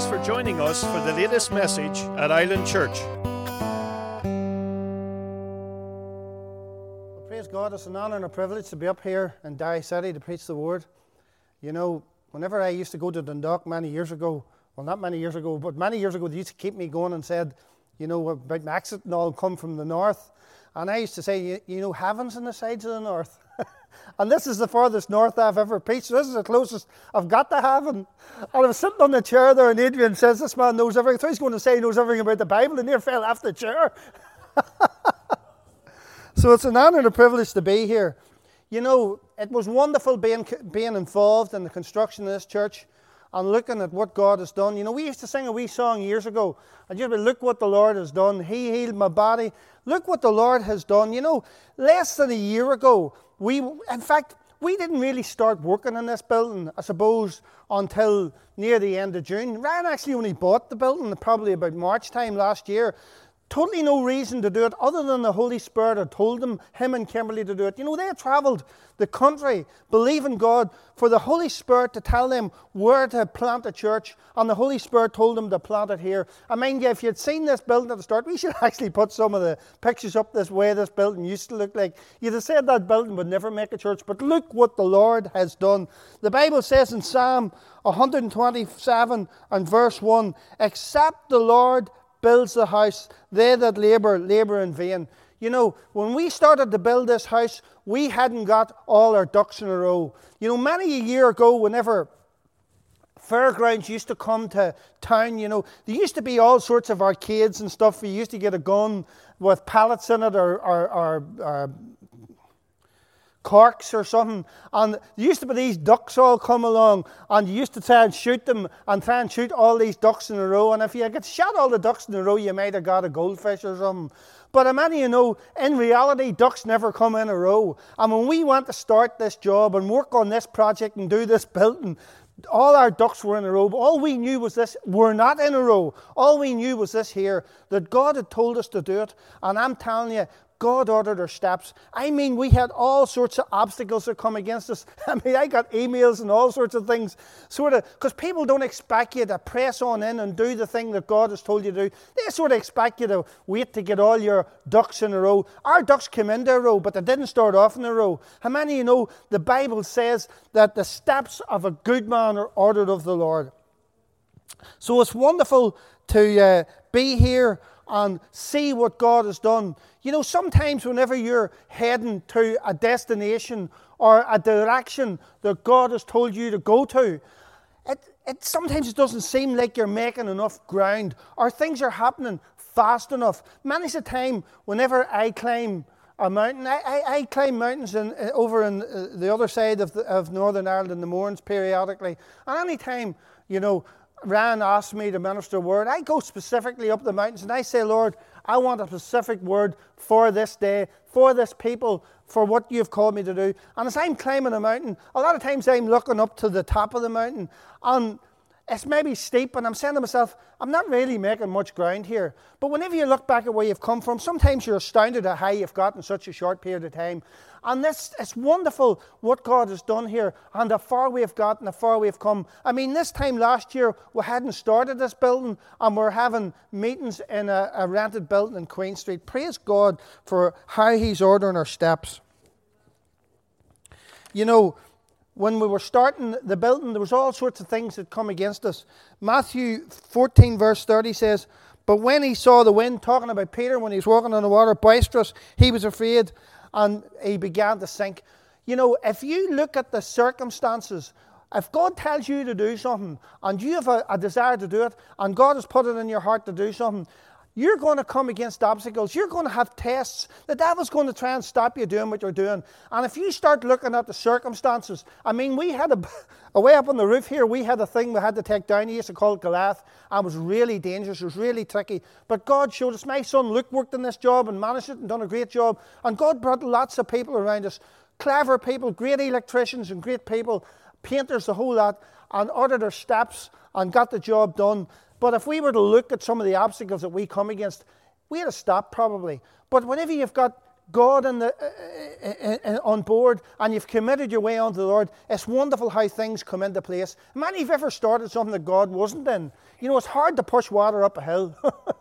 Thanks for joining us for the latest message at Island Church. Well, praise God, it's an honour and a privilege to be up here in Derry City to preach the word. You know, whenever I used to go to Dundalk many years ago, well, not many years ago, but many years ago, they used to keep me going and said, you know, about my accent and all come from the north. And I used to say, you, you know, heaven's on the sides of the north. And this is the farthest north I've ever preached. This is the closest I've got to heaven. And I was sitting on the chair there, and Adrian says, This man knows everything. So he's going to say he knows everything about the Bible, and near fell off the chair. so it's an honour and a privilege to be here. You know, it was wonderful being, being involved in the construction of this church and looking at what God has done. You know, we used to sing a wee song years ago, and just be look what the Lord has done. He healed my body. Look what the Lord has done. You know, less than a year ago, we, in fact, we didn't really start working in this building, I suppose, until near the end of June. Ryan actually only bought the building probably about March time last year. Totally no reason to do it other than the Holy Spirit had told them, him and Kimberly, to do it. You know, they had travelled the country believing God for the Holy Spirit to tell them where to plant a church, and the Holy Spirit told them to plant it here. I mean, if you'd seen this building at the start, we should actually put some of the pictures up this way this building used to look like. You'd have said that building would never make a church, but look what the Lord has done. The Bible says in Psalm 127 and verse 1 Except the Lord builds the house, they that labour, labour in vain. You know, when we started to build this house, we hadn't got all our ducks in a row. You know, many a year ago, whenever fairgrounds used to come to town, you know, there used to be all sorts of arcades and stuff. You used to get a gun with pallets in it or, or, or, or corks or something. And there used to be these ducks all come along, and you used to try and shoot them and try and shoot all these ducks in a row. And if you had shot all the ducks in a row, you might have got a goldfish or something. But I many you know, in reality, ducks never come in a row. And when we went to start this job and work on this project and do this building, all our ducks were in a row. All we knew was this we're not in a row. All we knew was this here that God had told us to do it. And I'm telling you, God ordered our steps. I mean, we had all sorts of obstacles that come against us. I mean, I got emails and all sorts of things, sort of, because people don't expect you to press on in and do the thing that God has told you to do. They sort of expect you to wait to get all your ducks in a row. Our ducks came into a row, but they didn't start off in a row. How many of you know the Bible says that the steps of a good man are ordered of the Lord? So it's wonderful to uh, be here and see what God has done. You know, sometimes whenever you're heading to a destination or a direction that God has told you to go to, it, it sometimes it doesn't seem like you're making enough ground or things are happening fast enough. Many's a time whenever I climb a mountain, I, I, I climb mountains in, uh, over in uh, the other side of, the, of Northern Ireland in the Mournes periodically. And any time, you know, Ryan asked me to minister a word, I go specifically up the mountains and I say, Lord, I want a specific word for this day, for this people, for what you've called me to do. And as I'm climbing a mountain, a lot of times I'm looking up to the top of the mountain and it's maybe steep, and I'm saying to myself, I'm not really making much ground here. But whenever you look back at where you've come from, sometimes you're astounded at how you've got in such a short period of time. And this, it's wonderful what God has done here and how far we have gotten, how far we have come. I mean, this time last year, we hadn't started this building and we're having meetings in a, a rented building in Queen Street. Praise God for how He's ordering our steps. You know, when we were starting the building, there was all sorts of things that come against us. Matthew 14, verse 30 says, But when he saw the wind, talking about Peter, when he was walking on the water, boisterous, he was afraid and he began to sink. You know, if you look at the circumstances, if God tells you to do something and you have a, a desire to do it, and God has put it in your heart to do something, you're going to come against obstacles. You're going to have tests. The devil's going to try and stop you doing what you're doing. And if you start looking at the circumstances, I mean, we had a, way up on the roof here, we had a thing we had to take down. He used to call it Goliath, and was really dangerous. It was really tricky. But God showed us. My son Luke worked in this job and managed it and done a great job. And God brought lots of people around us clever people, great electricians and great people, painters, the whole lot, and ordered their steps and got the job done. But if we were to look at some of the obstacles that we come against, we had to stop probably. But whenever you've got God in the, uh, uh, uh, on board and you've committed your way unto the Lord, it's wonderful how things come into place. Many of you have ever started something that God wasn't in. You know, it's hard to push water up a hill,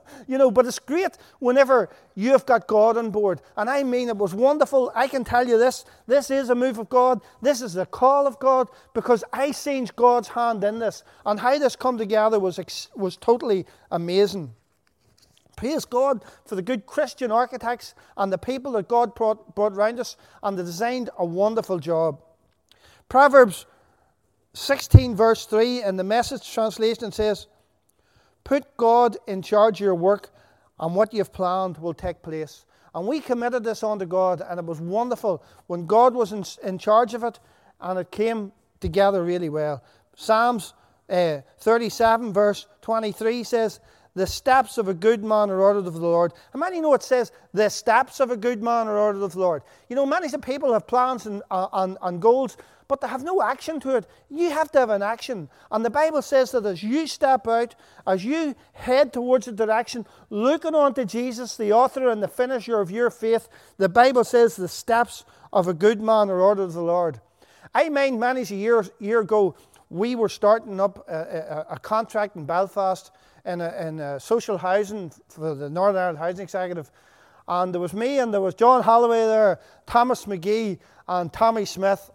you know, but it's great whenever you've got God on board. And I mean, it was wonderful. I can tell you this this is a move of God, this is the call of God, because I seen God's hand in this. And how this come together was, was totally amazing. Praise God for the good Christian architects and the people that God brought, brought around us, and they designed a wonderful job. Proverbs 16, verse 3, in the message translation says, Put God in charge of your work, and what you've planned will take place. And we committed this unto God, and it was wonderful when God was in, in charge of it, and it came together really well. Psalms uh, 37, verse 23 says, the steps of a good man are ordered of the Lord. And many know it says, the steps of a good man are ordered of the Lord. You know, many people have plans and, uh, and, and goals, but they have no action to it. You have to have an action. And the Bible says that as you step out, as you head towards a direction, looking unto Jesus, the author and the finisher of your faith, the Bible says the steps of a good man are ordered of the Lord. I mind many a year, year ago, we were starting up a, a, a contract in Belfast in, a, in a social housing for the Northern Ireland Housing Executive. And there was me and there was John Holloway there, Thomas McGee, and Tommy Smith.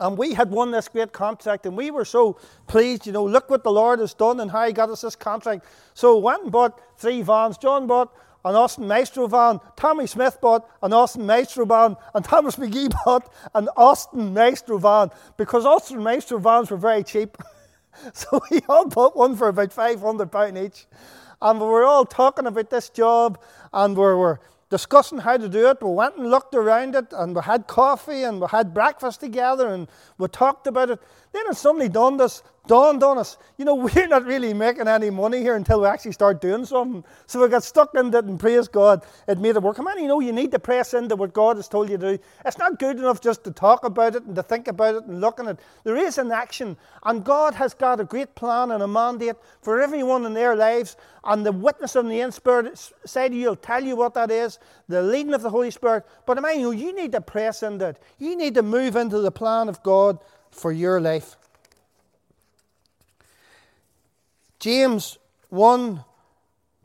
And we had won this great contract, and we were so pleased. You know, look what the Lord has done and how He got us this contract. So went and bought three vans. John bought an Austin Maestro van. Tommy Smith bought an Austin Maestro van, and Thomas McGee bought an Austin Maestro van because Austin Maestro vans were very cheap. so we all bought one for about £500 each. And we were all talking about this job, and we were discussing how to do it. We went and looked around it, and we had coffee, and we had breakfast together, and we talked about it. Then suddenly dawned us, dawned on us, you know, we're not really making any money here until we actually start doing something. So we got stuck in it and praise God, it made it work. Come on, you know, you need to press into what God has told you to do. It's not good enough just to talk about it and to think about it and look at it. There is an action, and God has got a great plan and a mandate for everyone in their lives. And the witness of the Inspirit side of you will tell you what that is, the leading of the Holy Spirit. But I mean, you need to press into it. You need to move into the plan of God for your life. James 1,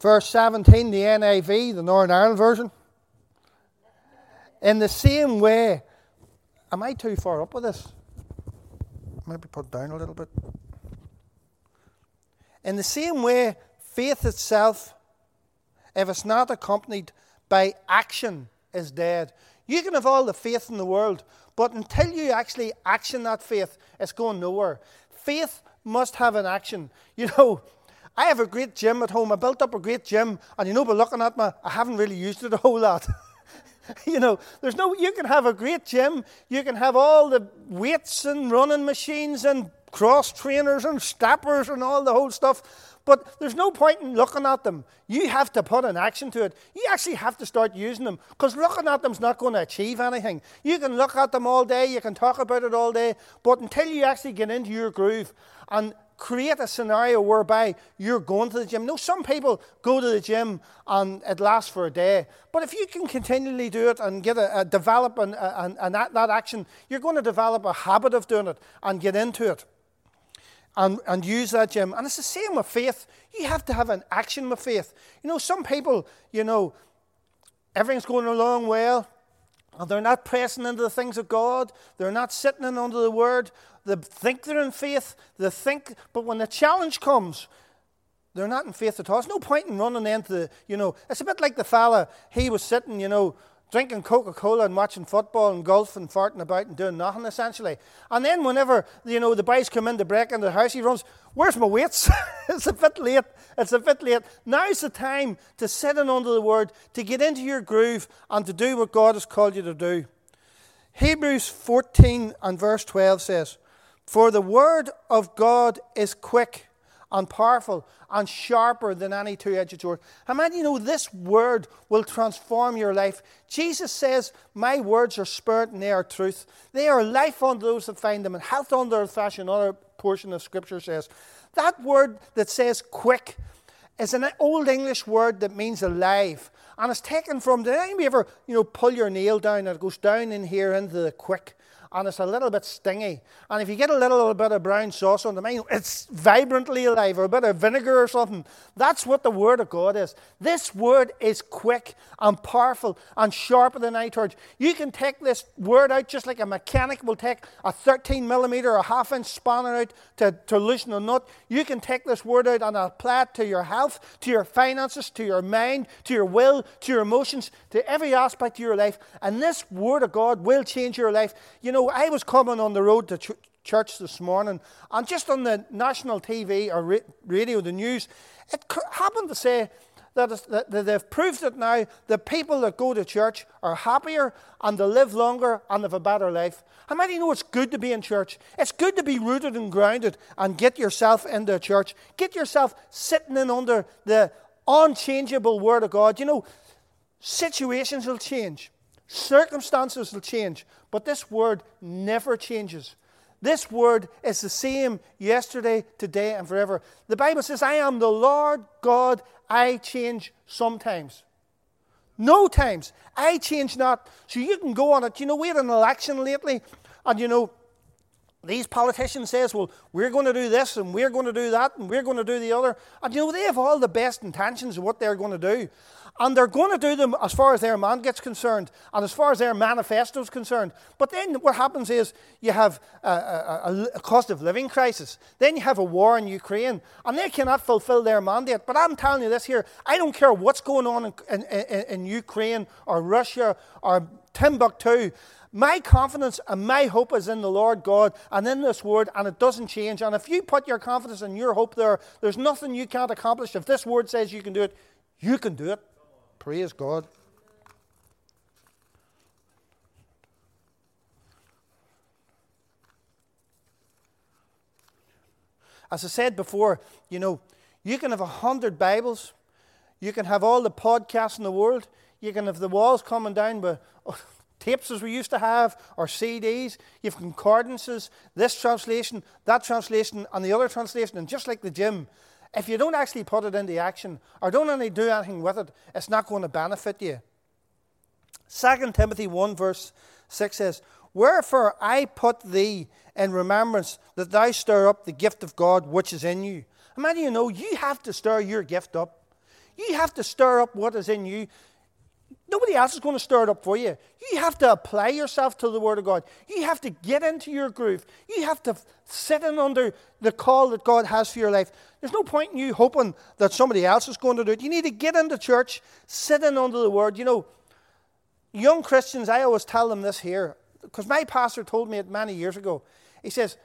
verse 17, the NIV, the Northern Ireland version. In the same way, am I too far up with this? Maybe put down a little bit. In the same way, faith itself, if it's not accompanied by action, is dead. You can have all the faith in the world, but until you actually action that faith, it's going nowhere. Faith must have an action. You know, I have a great gym at home. I built up a great gym, and you know, by looking at me, I haven't really used it a whole lot. you know, there's no, you can have a great gym, you can have all the weights and running machines and cross trainers and steppers and all the whole stuff. But there's no point in looking at them. You have to put an action to it. You actually have to start using them because looking at them is not going to achieve anything. You can look at them all day, you can talk about it all day, but until you actually get into your groove and create a scenario whereby you're going to the gym. No, some people go to the gym and it lasts for a day. But if you can continually do it and get a, a develop an, an, an, that action, you're going to develop a habit of doing it and get into it and, and use that gym. And it's the same with faith. You have to have an action with faith. You know, some people, you know, everything's going along well, and they're not pressing into the things of God. They're not sitting in under the word. They think they're in faith. They think, but when the challenge comes, they're not in faith at all. There's no point in running into the, you know, it's a bit like the fella, he was sitting, you know, drinking Coca Cola and watching football and golf and farting about and doing nothing essentially. And then whenever you know the boys come in to break into the house, he runs, "Where's my weights? it's a bit late. It's a bit late. Now's the time to sit in under the Word, to get into your groove, and to do what God has called you to do." Hebrews 14 and verse 12 says, "For the word of God is quick." And powerful and sharper than any two edged sword. How many you know this word will transform your life? Jesus says, My words are spirit and they are truth. They are life unto those that find them and health unto their flesh, another portion of Scripture says. That word that says quick, is an old English word that means alive. And it's taken from, did anybody ever, you know, pull your nail down and it goes down in here into the quick and it's a little bit stingy. And if you get a little, bit of brown sauce on the menu, it's vibrantly alive, or a bit of vinegar or something. That's what the Word of God is. This Word is quick and powerful and sharper than I told you. can take this Word out just like a mechanic will take a 13 millimeter or half inch spanner out to, to loosen a nut. You can take this Word out and apply it to your health, to your finances, to your mind, to your will, to your emotions, to every aspect of your life. And this Word of God will change your life. You know, know, I was coming on the road to ch- church this morning, and just on the national TV or ra- radio, the news, it happened to say that, that they've proved it now the people that go to church are happier and they live longer and have a better life. How many know it's good to be in church? It's good to be rooted and grounded and get yourself into a church. Get yourself sitting in under the unchangeable Word of God. You know, situations will change. Circumstances will change, but this word never changes. This word is the same yesterday, today, and forever. The Bible says, I am the Lord God, I change sometimes. No times. I change not. So you can go on it. You know, we had an election lately, and you know, these politicians says, well, we're going to do this and we're going to do that and we're going to do the other. And you know, they have all the best intentions of what they're going to do. And they're going to do them as far as their man gets concerned and as far as their manifesto is concerned. But then what happens is you have a, a, a, cost of living crisis. Then you have a war in Ukraine. And they cannot fulfill their mandate. But I'm telling you this here I don't care what's going on in, in, in, in Ukraine or Russia or Timbuktu. My confidence and my hope is in the Lord God and in this word, and it doesn't change. And if you put your confidence and your hope there, there's nothing you can't accomplish. If this word says you can do it, you can do it. Praise God. As I said before, you know, you can have a hundred Bibles, you can have all the podcasts in the world, you can have the walls coming down with oh, tapes as we used to have, or CDs. You have concordances, this translation, that translation, and the other translation. And just like the gym, if you don't actually put it into action or don't only do anything with it, it's not going to benefit you. 2 Timothy 1, verse 6 says, Wherefore I put thee in remembrance that thou stir up the gift of God which is in you. Many of you know you have to stir your gift up? You have to stir up what is in you. Nobody else is going to stir it up for you. You have to apply yourself to the Word of God. You have to get into your groove. You have to sit in under the call that God has for your life. There's no point in you hoping that somebody else is going to do it. You need to get into church, sit in under the Word. You know, young Christians, I always tell them this here, because my pastor told me it many years ago. He says,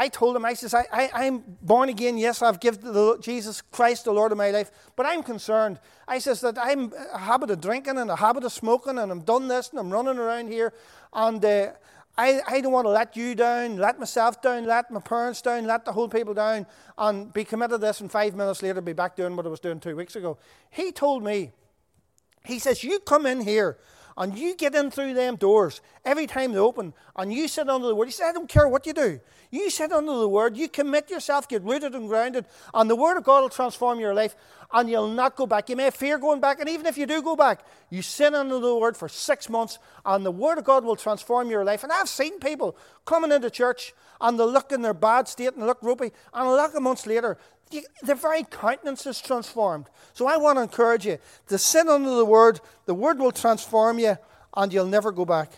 I told him, I says, I, I, am born again. Yes, I've given Jesus Christ the Lord of my life, but I'm concerned. I says that I'm a habit of drinking and a habit of smoking, and I'm done this and I'm running around here, and uh, I, I don't want to let you down, let myself down, let my parents down, let the whole people down, and be committed to this, and five minutes later be back doing what I was doing two weeks ago. He told me, he says, you come in here and you get in through them doors every time they open, and you sit under the word. He said, I don't care what you do. You sit under the word, you commit yourself, get rooted and grounded, and the word of God will transform your life, and you'll not go back. You may fear going back, and even if you do go back, you sin under the word for six months, and the word of God will transform your life. And I've seen people coming into church, and they look in their bad state and look ropey, and a lot of months later, their very countenance is transformed. So I want to encourage you to sin under the Word. The Word will transform you, and you'll never go back.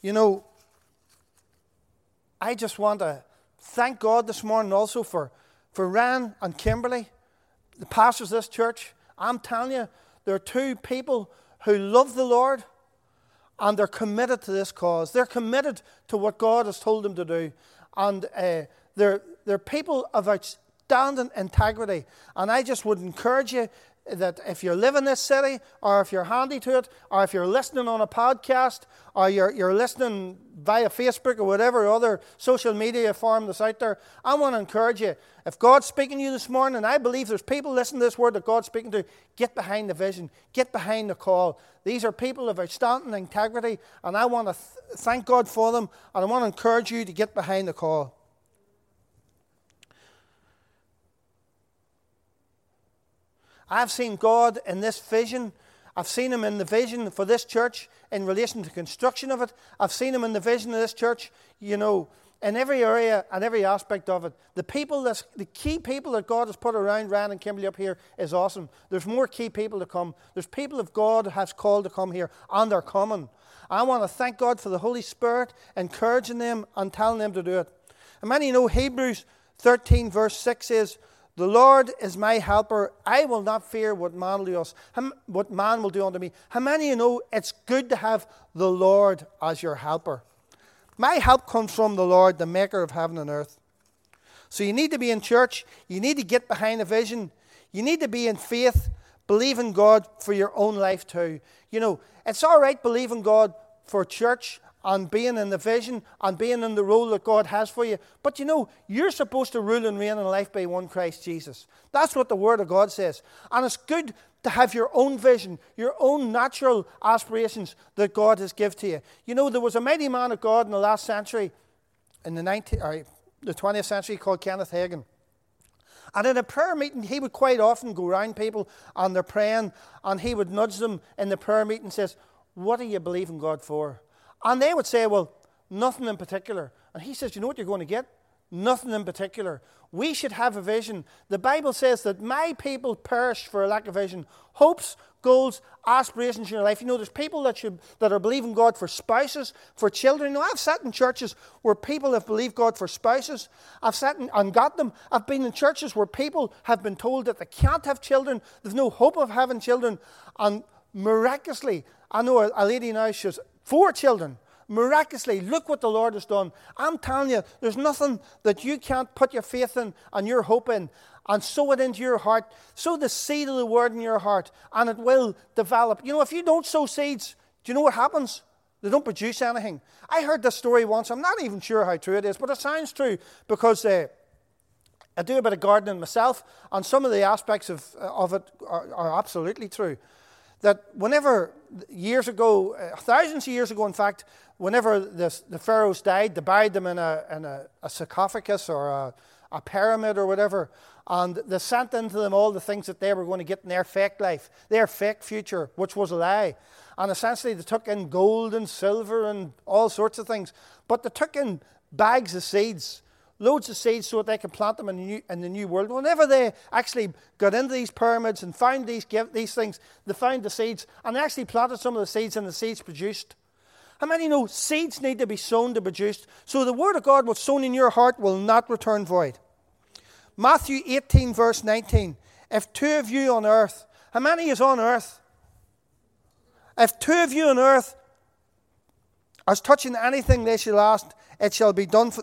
You know, I just want to thank God this morning also for, for Ryan and Kimberly, the pastors of this church. I'm telling you, they're two people who love the Lord and they're committed to this cause. They're committed to what God has told them to do. And uh, they're, they're people of outstanding integrity. And I just would encourage you that if you live in this city, or if you're handy to it, or if you're listening on a podcast, or you're, you're listening via Facebook or whatever other social media form that's out there, I want to encourage you. If God's speaking to you this morning, and I believe there's people listening to this word that God's speaking to, get behind the vision, get behind the call. These are people of outstanding integrity, and I want to th- thank God for them, and I want to encourage you to get behind the call. I've seen God in this vision. I've seen Him in the vision for this church in relation to construction of it. I've seen Him in the vision of this church, you know, in every area and every aspect of it. The people, that's, the key people that God has put around Ryan and Kimberly up here is awesome. There's more key people to come. There's people that God has called to come here, and they're coming. I want to thank God for the Holy Spirit encouraging them and telling them to do it. And many know Hebrews 13, verse 6 says, The Lord is my helper. I will not fear what man will do, us, what man will do unto me. How many of you know it's good to have the Lord as your helper? My help comes from the Lord, the maker of heaven and earth. So you need to be in church. You need to get behind a vision. You need to be in faith, believe in God for your own life too. You know, it's all right believing God for church and being in the vision and being in the role that God has for you. But you know, you're supposed to rule and reign in life by one Christ Jesus. That's what the Word of God says. And it's good to have your own vision, your own natural aspirations that God has given to you. You know, there was a mighty man of God in the last century, in the 19th, uh, or the 20th century, called Kenneth Hagin. And in a prayer meeting, he would quite often go around people and they're praying, and he would nudge them in the prayer meeting and says, What are you believing God for? And they would say, Well, nothing in particular. And he says, You know what you're going to get? Nothing in particular. We should have a vision. The Bible says that my people perish for a lack of vision. Hopes, goals, aspirations in your life. You know, there's people that should that are believing God for spouses, for children. You know, I've sat in churches where people have believed God for spouses. I've sat in, and got them. I've been in churches where people have been told that they can't have children. There's no hope of having children. And miraculously, I know a, a lady now, she has four children miraculously, look what the Lord has done. I'm telling you, there's nothing that you can't put your faith in and your hope in and sow it into your heart. Sow the seed of the word in your heart, and it will develop. You know, if you don't sow seeds, do you know what happens? They don't produce anything. I heard this story once. I'm not even sure how true it is, but it sounds true because uh, I do a bit of gardening myself, and some of the aspects of, of it are, are absolutely true that whenever years ago, uh, thousands of years ago, in fact, whenever the, the pharaohs died, they buried them in a, in a, a sarcophagus or a, a, pyramid or whatever, and they sent into them all the things that they were going to get in their fake life, their fake future, which was a lie. And essentially, they took in gold and silver and all sorts of things, but they took in bags of seeds loads of seeds so that they can plant them in the new, in the new world. Whenever they actually got into these pyramids and found these, these things, they found the seeds and they actually planted some of the seeds and the seeds produced. How many know seeds need to be sown to produce? So the word of God, what's sown in your heart, will not return void. Matthew 18, verse 19. If two of you on earth, how many is on earth? If two of you on earth are touching anything they shall ask, it shall be done for,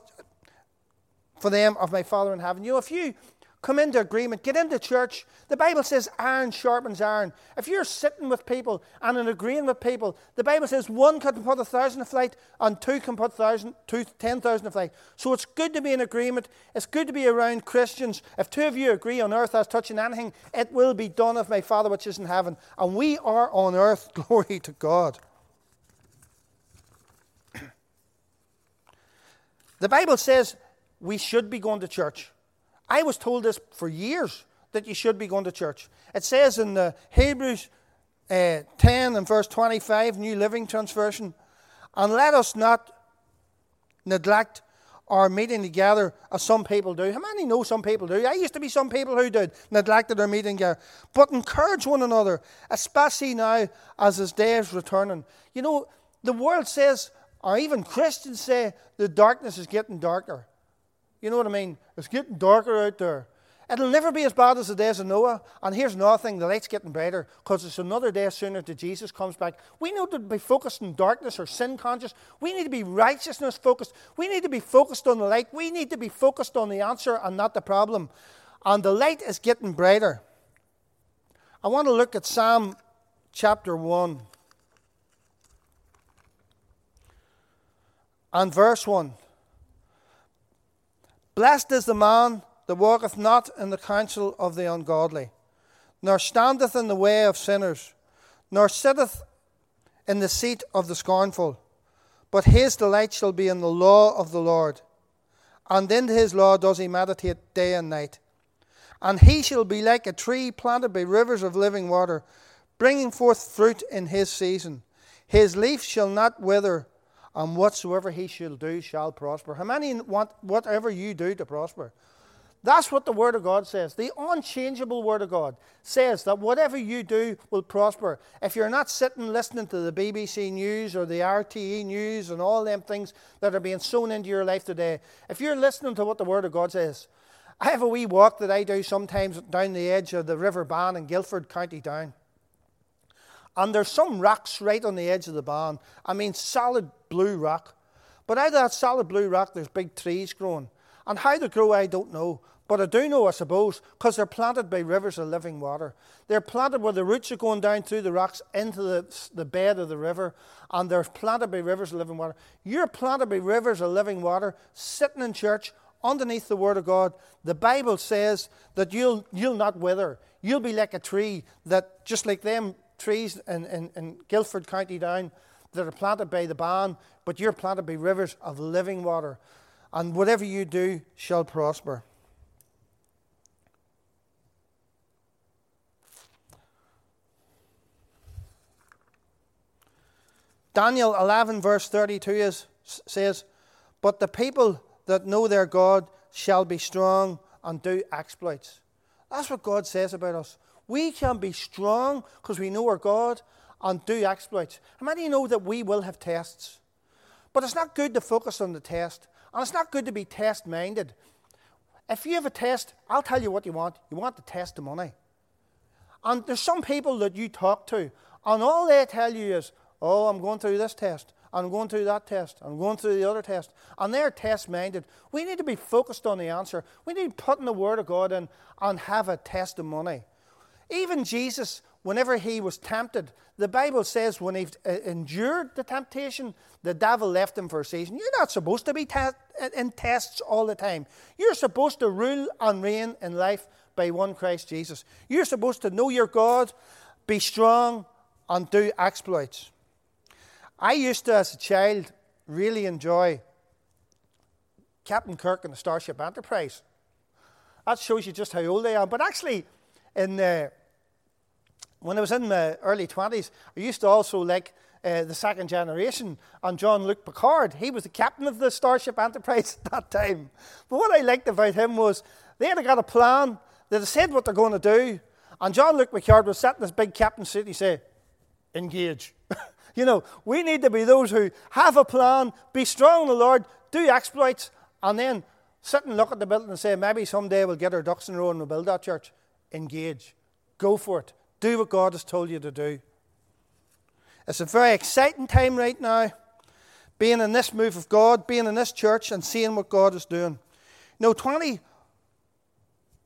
for them of my Father in heaven. You know, if you come into agreement, get into church, the Bible says iron sharpens iron. If you're sitting with people and in agreeing with people, the Bible says one can put a thousand to flight and two can put thousand, two, ten thousand to flight. So it's good to be in agreement. It's good to be around Christians. If two of you agree on earth as touching anything, it will be done of my Father which is in heaven. And we are on earth. Glory to God. The Bible says we should be going to church. I was told this for years that you should be going to church. It says in the Hebrews uh, 10 and verse 25, New Living Translation, and let us not neglect our meeting together as some people do. How many know some people do? I used to be some people who did, neglected their meeting together. But encourage one another, especially now as his day is returning. You know, the world says, or even Christians say, the darkness is getting darker. You know what I mean? It's getting darker out there. It'll never be as bad as the days of Noah. And here's another thing the light's getting brighter because it's another day sooner that Jesus comes back. We need to be focused on darkness or sin conscious. We need to be righteousness focused. We need to be focused on the light. We need to be focused on the answer and not the problem. And the light is getting brighter. I want to look at Psalm chapter 1 and verse 1. Blessed is the man that walketh not in the counsel of the ungodly, nor standeth in the way of sinners, nor sitteth in the seat of the scornful. But his delight shall be in the law of the Lord, and in his law does he meditate day and night. And he shall be like a tree planted by rivers of living water, bringing forth fruit in his season. His leaf shall not wither, and whatsoever he shall do shall prosper. How many want whatever you do to prosper? That's what the Word of God says. The unchangeable Word of God says that whatever you do will prosper. If you're not sitting listening to the BBC News or the RTE News and all them things that are being sown into your life today, if you're listening to what the Word of God says, I have a wee walk that I do sometimes down the edge of the River Bann in Gilford, County Down. And there's some rocks right on the edge of the Bann. I mean, solid blue rock. But out of that solid blue rock, there's big trees growing. And how they grow, I don't know. But I do know, I suppose, because they're planted by rivers of living water. They're planted where the roots are going down through the rocks into the, the bed of the river, and they're planted by rivers of living water. You're planted by rivers of living water, sitting in church underneath the Word of God. The Bible says that you'll, you'll not wither. You'll be like a tree that, just like them trees in, in, in Gilford County Down, that are planted by the Bann, but you're planted by rivers of living water. And whatever you do shall prosper. Daniel 11, verse 32 is, says, But the people that know their God shall be strong and do exploits. That's what God says about us. We can be strong because we know our God and do exploits. How many know that we will have tests? But it's not good to focus on the test, and it's not good to be test minded. If you have a test, I'll tell you what you want. You want the testimony. And there's some people that you talk to, and all they tell you is, Oh, I'm going through this test. I'm going through that test. I'm going through the other test. And they're test minded. We need to be focused on the answer. We need to put in the Word of God in and have a testimony. Even Jesus, whenever he was tempted, the Bible says when he uh, endured the temptation, the devil left him for a season. You're not supposed to be te- in tests all the time. You're supposed to rule and reign in life by one Christ Jesus. You're supposed to know your God, be strong, and do exploits. I used to, as a child, really enjoy Captain Kirk and the Starship Enterprise. That shows you just how old I am. But actually, in uh, when I was in my early 20s, I used to also like uh, the second generation and Jean-Luc Picard. He was the captain of the Starship Enterprise at that time. But what I liked about him was they had got a plan, they said what they're going to do, and Jean-Luc Picard was sitting in his big captain suit, he said, engage. You know, we need to be those who have a plan, be strong in the Lord, do exploits, and then sit and look at the building and say, maybe someday we'll get our ducks in a row and we'll build that church. Engage. Go for it. Do what God has told you to do. It's a very exciting time right now, being in this move of God, being in this church, and seeing what God is doing. You know, 20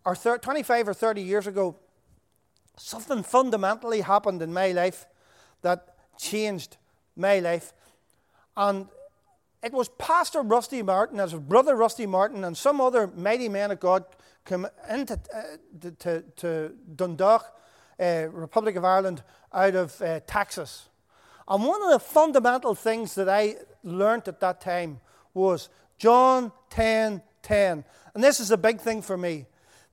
or 30, 25 or 30 years ago, something fundamentally happened in my life that changed my life. And it was Pastor Rusty Martin, as brother Rusty Martin, and some other mighty men of God came into uh, to, to, Dundalk, uh, Republic of Ireland, out of uh, Texas. And one of the fundamental things that I learned at that time was John 10 10. And this is a big thing for me.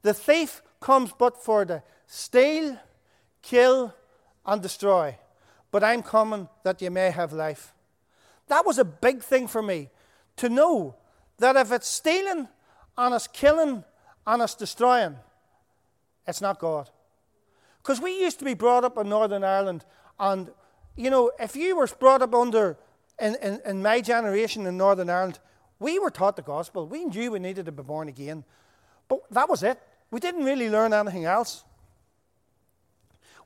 The thief comes but for to steal, kill, and destroy but I'm coming that you may have life. That was a big thing for me to know that if it's stealing and it's killing and it's destroying, it's not God. Because we used to be brought up in Northern Ireland, and you know, if you were brought up under in, in, in my generation in Northern Ireland, we were taught the gospel. We knew we needed to be born again. But that was it. We didn't really learn anything else.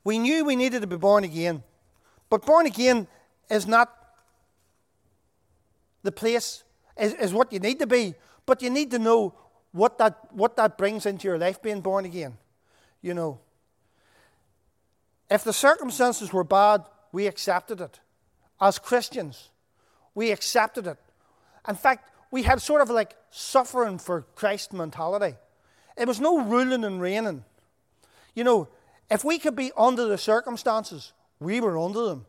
We knew we needed to be born again. But born again is not the place, is, is what you need to be. But you need to know what that, what that brings into your life being born again. You know. If the circumstances were bad, we accepted it. As Christians, we accepted it. In fact, we had sort of like suffering for Christ mentality. It was no ruling and reigning. You know, if we could be under the circumstances, we were under them.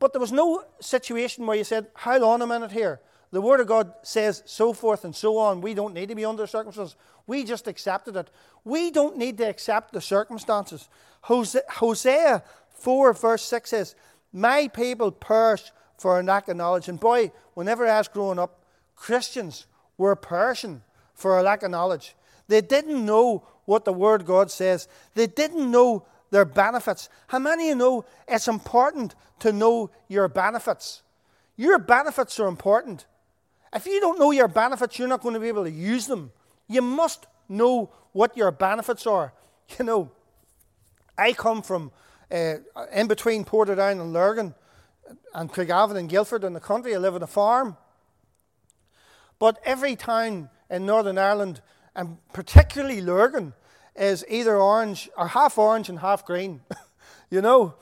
But there was no situation where you said, Hold on a minute here. the Word of God says so forth and so on. We don't need to be under the circumstances. We just accepted it. We don't need to accept the circumstances. Hosea 4, verse 6 says, My people perish for a lack of knowledge. And boy, whenever I was growing up, Christians were perishing for a lack of knowledge. They didn't know what the Word God says, they didn't know their benefits. How many of you know it's important to know your benefits? Your benefits are important. If you don't know your benefits, you're not going to be able to use them. You must know what your benefits are. You know, I come from uh, in between Portadown and Lurgan and Craigavon and Gilford in the country. I live on a farm. But every town in Northern Ireland, and particularly Lurgan, is either orange or half orange and half green. you know?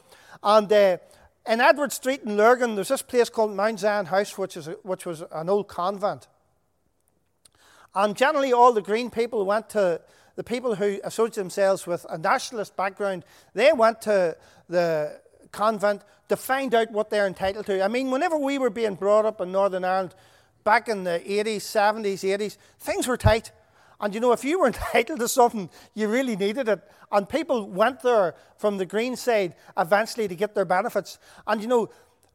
And uh, in Edward Street in Lurgan, there's this place called Mount Zion House, which, is a, which was an old convent. And generally, all the green people went to the people who associate themselves with a nationalist background, they went to the convent to find out what they're entitled to. I mean, whenever we were being brought up in Northern Ireland back in the 80s, 70s, 80s, things were tight. And you know, if you were entitled to something, you really needed it. And people went there from the green side eventually to get their benefits. And you know,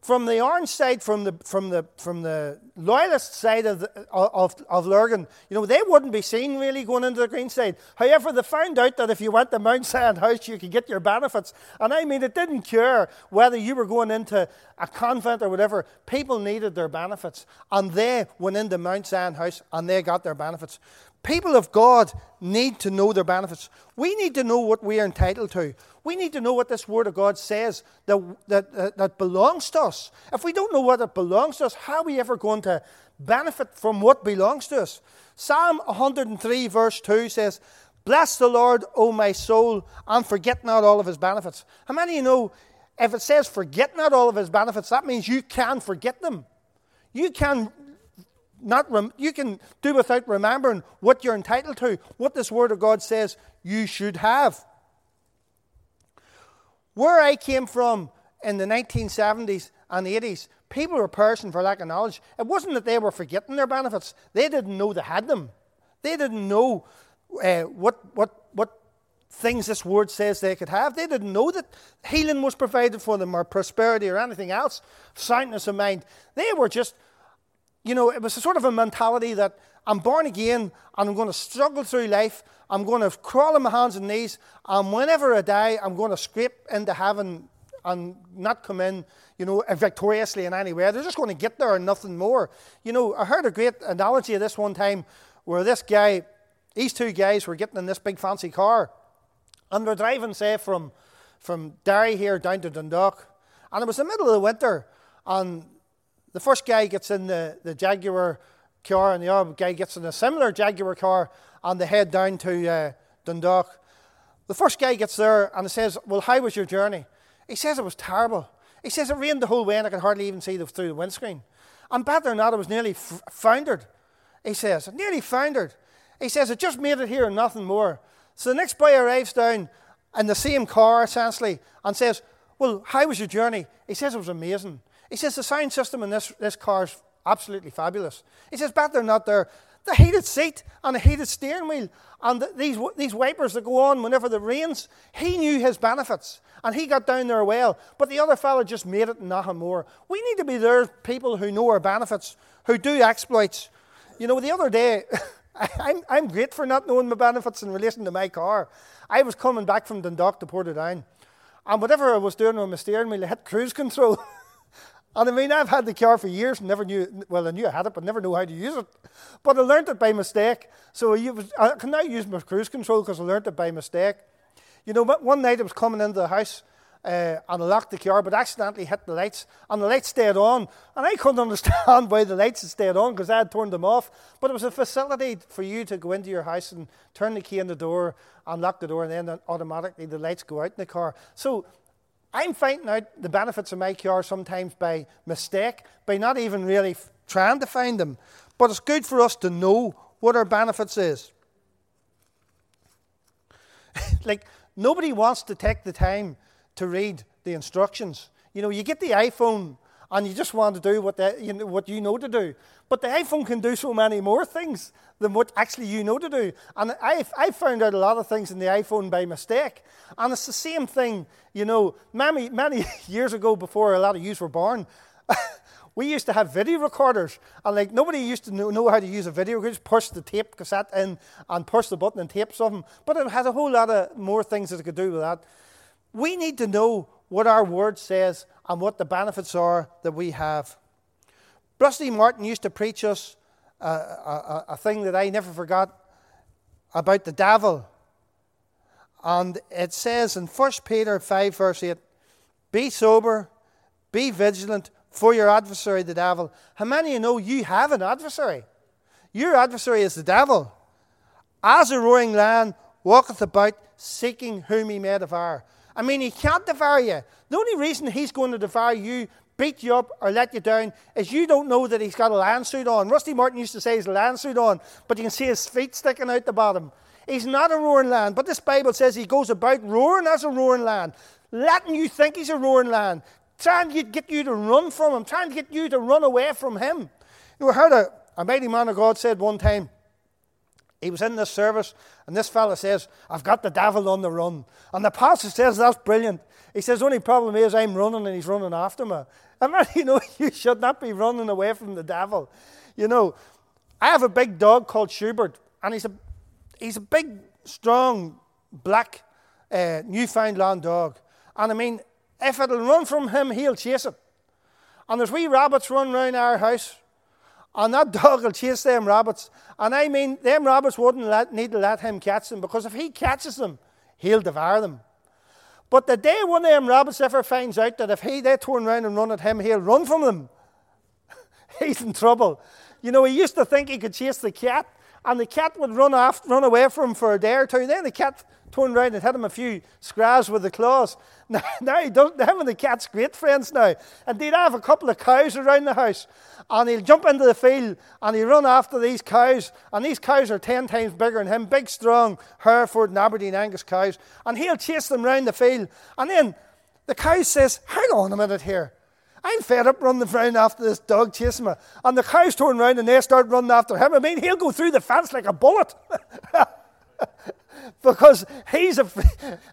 from the orange side, from the from the from the loyalist side of, the, of of Lurgan, you know, they wouldn't be seen really going into the green side. However, they found out that if you went to Mount Zion House, you could get your benefits. And I mean, it didn't care whether you were going into a convent or whatever. People needed their benefits, and they went into Mount Zion House and they got their benefits. People of God need to know their benefits. We need to know what we are entitled to. We need to know what this Word of God says that, that, that, belongs to us. If we don't know what it belongs to us, how are we ever going to benefit from what belongs to us? Psalm 103, verse 2 says, Bless the Lord, O my soul, and forget not all of his benefits. How many of you know if it says forget not all of his benefits, that means you can forget them. You can not rem- you can do without remembering what you're entitled to, what this Word of God says you should have. Where I came from in the 1970s and 80s, people were perishing for lack of knowledge. It wasn't that they were forgetting their benefits, they didn't know they had them. They didn't know uh, what, what, what things this word says they could have. They didn't know that healing was provided for them or prosperity or anything else, soundness of mind. They were just you know, it was a sort of a mentality that I'm born again and I'm going to struggle through life. I'm going to crawl on my hands and knees. And whenever I die, I'm going to scrape into heaven and not come in, you know, victoriously in any way. They're just going to get there and nothing more. You know, I heard a great analogy of this one time where this guy, these two guys were getting in this big fancy car and they're driving, say, from, from Derry here down to Dundalk. And it was the middle of the winter and the first guy gets in the, the Jaguar car, and the other guy gets in a similar Jaguar car, and they head down to uh, Dundalk. The first guy gets there and he says, Well, how was your journey? He says it was terrible. He says it rained the whole way and I could hardly even see the, through the windscreen. And better than that, I was nearly f- foundered. He says, Nearly foundered. He says, I just made it here and nothing more. So the next boy arrives down in the same car, essentially, and says, Well, how was your journey? He says it was amazing. He says the sound system in this, this car is absolutely fabulous. He says, better not there. The heated seat and the heated steering wheel and the, these, these wipers that go on whenever it rains. He knew his benefits and he got down there well. But the other fellow just made it nothing more. We need to be there, people who know our benefits, who do exploits. You know, the other day, I'm, I'm great for not knowing my benefits in relation to my car. I was coming back from Dundalk to Portadown, and whatever I was doing on my steering wheel, I hit cruise control. And I mean, I've had the car for years, never knew, well, I knew I had it, but never knew how to use it. But I learned it by mistake. So I can now use my cruise control because I learned it by mistake. You know, one night I was coming into the house uh, and I locked the car, but accidentally hit the lights, and the lights stayed on. And I couldn't understand why the lights had stayed on because I had turned them off. But it was a facility for you to go into your house and turn the key in the door and lock the door, and then automatically the lights go out in the car. So I'm finding out the benefits of my car sometimes by mistake, by not even really f- trying to find them. But it's good for us to know what our benefits is. like, nobody wants to take the time to read the instructions. You know, you get the iPhone and you just want to do what, the, you know, what you know to do. But the iPhone can do so many more things than what actually you know to do. And I, I found out a lot of things in the iPhone by mistake. And it's the same thing, you know, many, many years ago before a lot of yous were born. we used to have video recorders, and like nobody used to know, know how to use a video. We just push the tape cassette in and push the button and tape something. But it had a whole lot of more things that it could do with that. We need to know what our word says and what the benefits are that we have. Rusty Martin used to preach us uh, a, a, a thing that I never forgot about the devil. And it says in 1 Peter 5, verse 8 Be sober, be vigilant for your adversary, the devil. How many of you know you have an adversary? Your adversary is the devil. As a roaring lion walketh about, seeking whom he may devour. I mean, he can't devour you. The only reason he's going to devour you, beat you up, or let you down is you don't know that he's got a land suit on. Rusty Martin used to say he's a land suit on, but you can see his feet sticking out the bottom. He's not a roaring lion, but this Bible says he goes about roaring as a roaring lion, letting you think he's a roaring lion, trying to get you to run from him, trying to get you to run away from him. You heard a, a mighty man of God said one time, he was in this service, and this fella says, I've got the devil on the run. And the pastor says, That's brilliant. He says, Only problem is I'm running and he's running after me. And man, you know, you should not be running away from the devil. You know, I have a big dog called Schubert, and he's a, he's a big, strong, black uh, Newfoundland dog. And I mean, if it'll run from him, he'll chase it. And there's wee rabbits run around our house and that dog will chase them rabbits. And I mean, them rabbits wouldn't let, need to let him catch them because if he catches them, he'll devour them. But the day one of them rabbits ever finds out that if he they turn around and run at him, he'll run from them, he's in trouble. You know, he used to think he could chase the cat, and the cat would run off, run away from him for a day or two. Then the cat turned around and hit him a few scratches with the claws. Now, now he doesn't, him and the cat's great friends now. Indeed, I have a couple of cows around the house, and he'll jump into the field and he'll run after these cows. And these cows are 10 times bigger than him, big, strong Hereford and Aberdeen Angus cows. And he'll chase them round the field. And then the cow says, Hang on a minute here. I'm fed up running around after this dog chasing me. And the cows turn around and they start running after him. I mean, he'll go through the fence like a bullet. because he's a,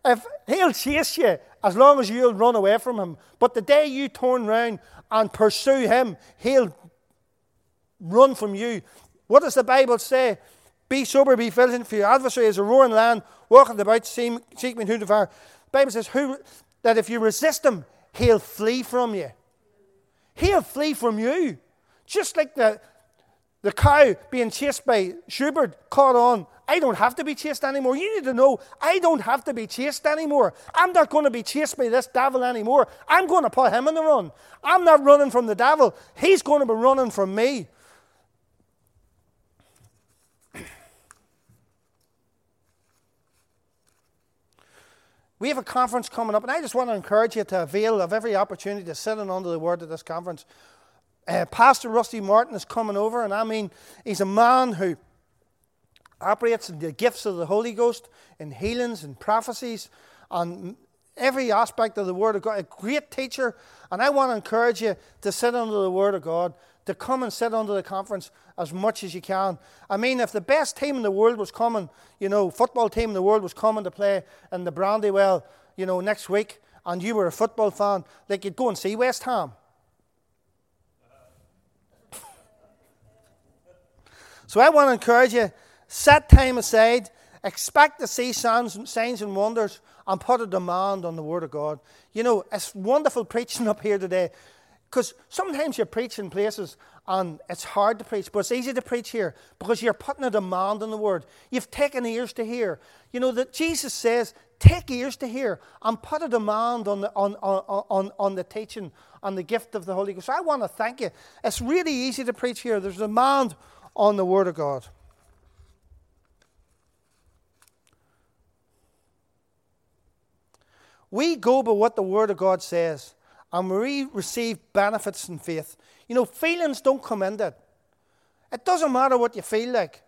if he'll chase you as long as you'll run away from him. But the day you turn round and pursue him, he'll run from you. What does the Bible say? Be sober, be vigilant, for your adversary is a roaring lion, walking about, seeking who devour. The Bible says who, that if you resist him, he'll flee from you. He'll flee from you. Just like the, the cow being chased by Schubert caught on I don't have to be chased anymore. You need to know I don't have to be chased anymore. I'm not going to be chased by this devil anymore. I'm going to put him on the run. I'm not running from the devil. He's going to be running from me. We have a conference coming up, and I just want to encourage you to avail of every opportunity to sit in under the word of this conference. Uh, Pastor Rusty Martin is coming over, and I mean, he's a man who operates in the gifts of the Holy Ghost, in healings and prophecies, on every aspect of the Word of God. A great teacher, and I want to encourage you to sit under the Word of God, to come and sit under the conference as much as you can. I mean, if the best team in the world was coming, you know, football team in the world was coming to play in the Brandywell, you know, next week, and you were a football fan, like you'd go and see West Ham. so I want to encourage you Set time aside. Expect to see signs, signs and wonders and put a demand on the Word of God. You know, it's wonderful preaching up here today because sometimes you preach in places and it's hard to preach, but it's easy to preach here because you're putting a demand on the Word. You've taken ears to hear. You know, that Jesus says, take ears to hear and put a demand on the, on, on, on, on the teaching, on the gift of the Holy Ghost. I want to thank you. It's really easy to preach here. There's a demand on the Word of God. We go by what the Word of God says, and we receive benefits in faith. You know, feelings don't come into it. It doesn't matter what you feel like,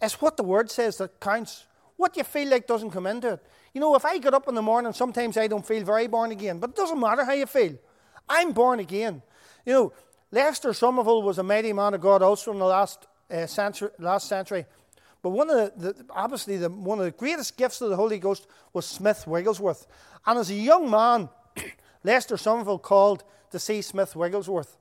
it's what the Word says that counts. What you feel like doesn't come into it. You know, if I get up in the morning, sometimes I don't feel very born again, but it doesn't matter how you feel. I'm born again. You know, Lester Sumrall was a mighty man of God also in the last, uh, century, last century. But one of the, the obviously the, one of the greatest gifts of the Holy Ghost was Smith Wigglesworth. And as a young man, Lester Sumrall called to see Smith Wigglesworth.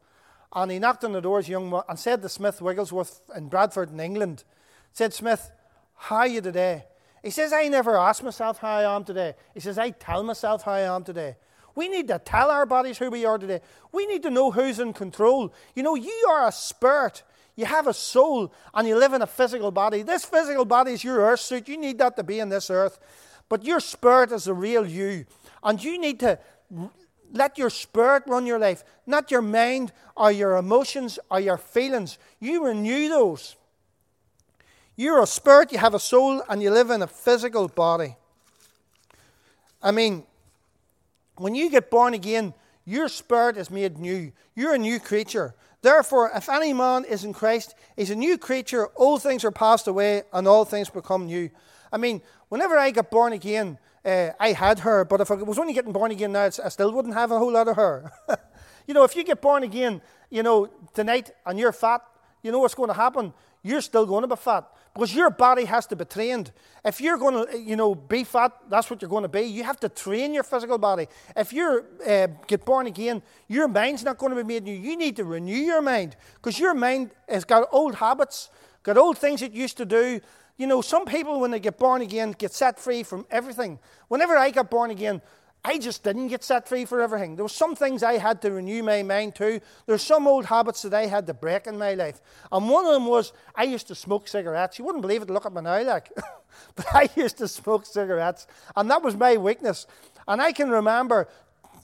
And he knocked on the door as young man and said to Smith Wigglesworth in Bradford in England, said, Smith, how are you today? He says, I never ask myself how I am today. He says, I tell myself how I am today. We need to tell our bodies who we are today. We need to know who's in control. You know, you are a spirit. You have a soul and you live in a physical body. This physical body is your earth suit. You need that to be in this earth. But your spirit is the real you. And you need to let your spirit run your life, not your mind or your emotions or your feelings. You renew those. You're a spirit, you have a soul, and you live in a physical body. I mean, when you get born again, your spirit is made new. You're a new creature. Therefore, if any man is in Christ, he's a new creature. Old things are passed away, and all things become new. I mean, whenever I got born again, uh, I had her, but if I was only getting born again now, I still wouldn't have a whole lot of her. you know, if you get born again, you know, tonight and you're fat, you know what's going to happen? You're still going to be fat because your body has to be trained. If you're going to, you know, be fat, that's what you're going to be. You have to train your physical body. If you uh, get born again, your mind's not going to be made new. You need to renew your mind because your mind has got old habits, got old things it used to do. You know, some people when they get born again get set free from everything. Whenever I got born again, I just didn't get set free for everything. There were some things I had to renew my mind to. There's some old habits that I had to break in my life. And one of them was I used to smoke cigarettes. You wouldn't believe it, look at me now, like. but I used to smoke cigarettes. And that was my weakness. And I can remember,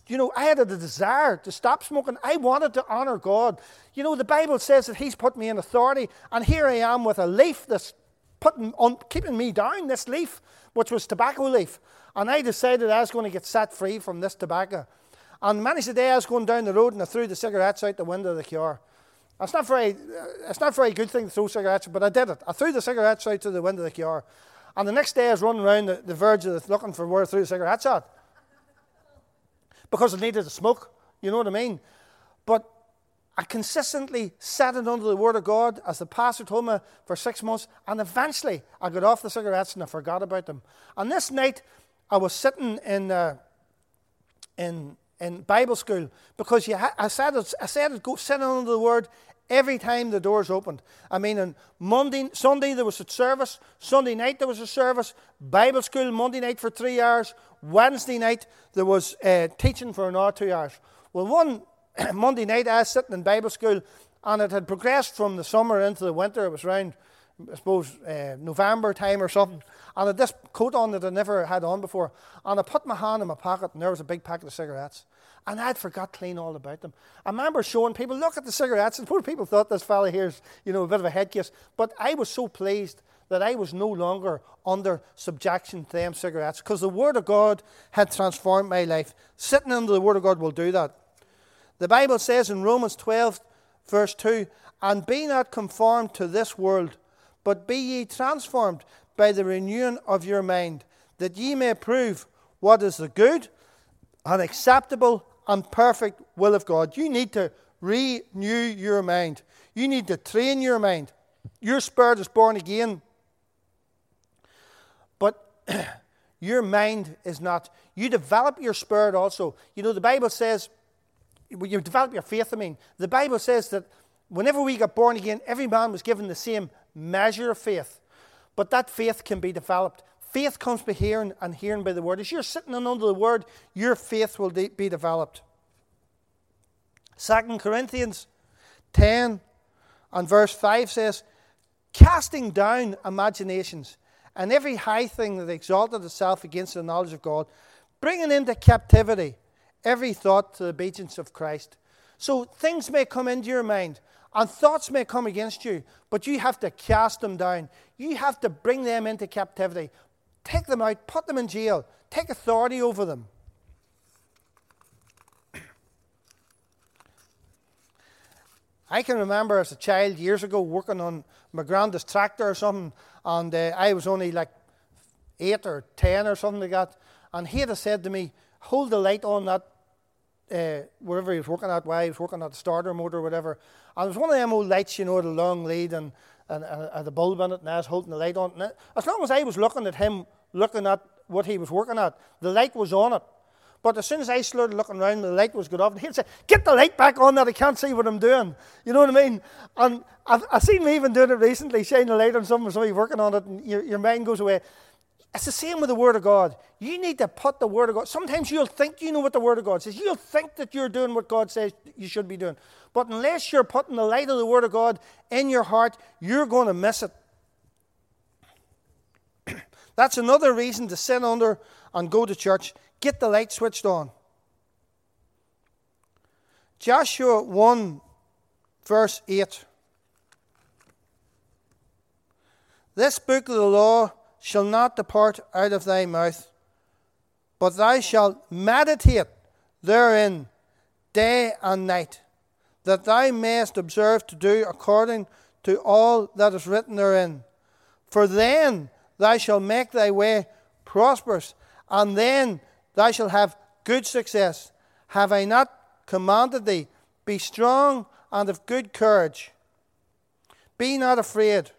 you know, I had a desire to stop smoking. I wanted to honor God. You know, the Bible says that He's put me in authority. And here I am with a leaf that's putting on, keeping me down, this leaf, which was tobacco leaf. And I decided I was going to get set free from this tobacco. And many a day I was going down the road and I threw the cigarettes out the window of the car. It's not very, it's not very good thing to throw cigarettes, but I did it. I threw the cigarettes out to the window of the car. And the next day I was running around the, the verge of the, looking for where I threw the cigarettes at. Because I needed to smoke, you know what I mean? I consistently sat it under the Word of God as the pastor told me for six months, and eventually I got off the cigarettes and I forgot about them. And this night, I was sitting in, uh, in, in Bible school because ha- I said, it, I said it, go sitting under the Word every time the doors opened. I mean, on Monday, Sunday there was a service, Sunday night there was a service, Bible school Monday night for three hours, Wednesday night there was uh, teaching for an hour, two hours. Well, one Monday night I was sitting in Bible school and it had progressed from the summer into the winter. It was around, I suppose, uh, November time or something and I had this coat on that I never had on before. And I put my hand in my pocket, and there was a big packet of cigarettes. And I'd forgot clean all about them. I remember showing people, look at the cigarettes. And poor people thought this fella here's, you know, a bit of a head case. But I was so pleased that I was no longer under subjection to them cigarettes because the Word of God had transformed my life. Sitting under the Word of God will do that. The Bible says in Romans 12, verse 2, And be not conformed to this world, but be ye transformed by the renewing of your mind, that ye may prove what is the good and acceptable and perfect will of God. You need to renew your mind. You need to train your mind. Your spirit is born again, but your mind is not. You develop your spirit also. You know, the Bible says, you develop your faith, I mean, the Bible says that whenever we got born again, every man was given the same measure of faith. But that faith can be developed. Faith comes by hearing, and hearing by the word. As you're sitting under the word, your faith will de- be developed. 2 Corinthians 10 and verse 5 says, Casting down imaginations and every high thing that exalted itself against the knowledge of God, bringing into captivity every thought to the obedience of Christ. So things may come into your mind. And thoughts may come against you, but you have to cast them down. You have to bring them into captivity. Take them out, put them in jail, take authority over them. I can remember as a child years ago working on my granddad's tractor or something, and uh, I was only like eight or ten or something like that. And he had said to me, Hold the light on that uh, wherever he was working at, why he was working at the starter motor or whatever. And it was one of them old lights, you know, the long lead and, and, and, and the bulb in it, and I was holding the light on. And as long as I was looking at him, looking at what he was working at, the light was on it. But as soon as I started looking around, the light was good off, and he'd say, Get the light back on that, I can't see what I'm doing. You know what I mean? And I've, I've seen me even doing it recently, shining the light on something, somebody working on it, and your, your mind goes away. It's the same with the Word of God. You need to put the Word of God. Sometimes you'll think you know what the Word of God says. You'll think that you're doing what God says you should be doing. But unless you're putting the light of the Word of God in your heart, you're going to miss it. That's another reason to sit under and go to church. Get the light switched on. Joshua 1, verse 8. This book of the law shall not depart out of thy mouth, but thou shalt meditate therein day and night, that thou mayest observe to do according to all that is written therein. For then thou shalt make thy way prosperous, and then thou shalt have good success. Have I not commanded thee? Be strong and of good courage. Be not afraid,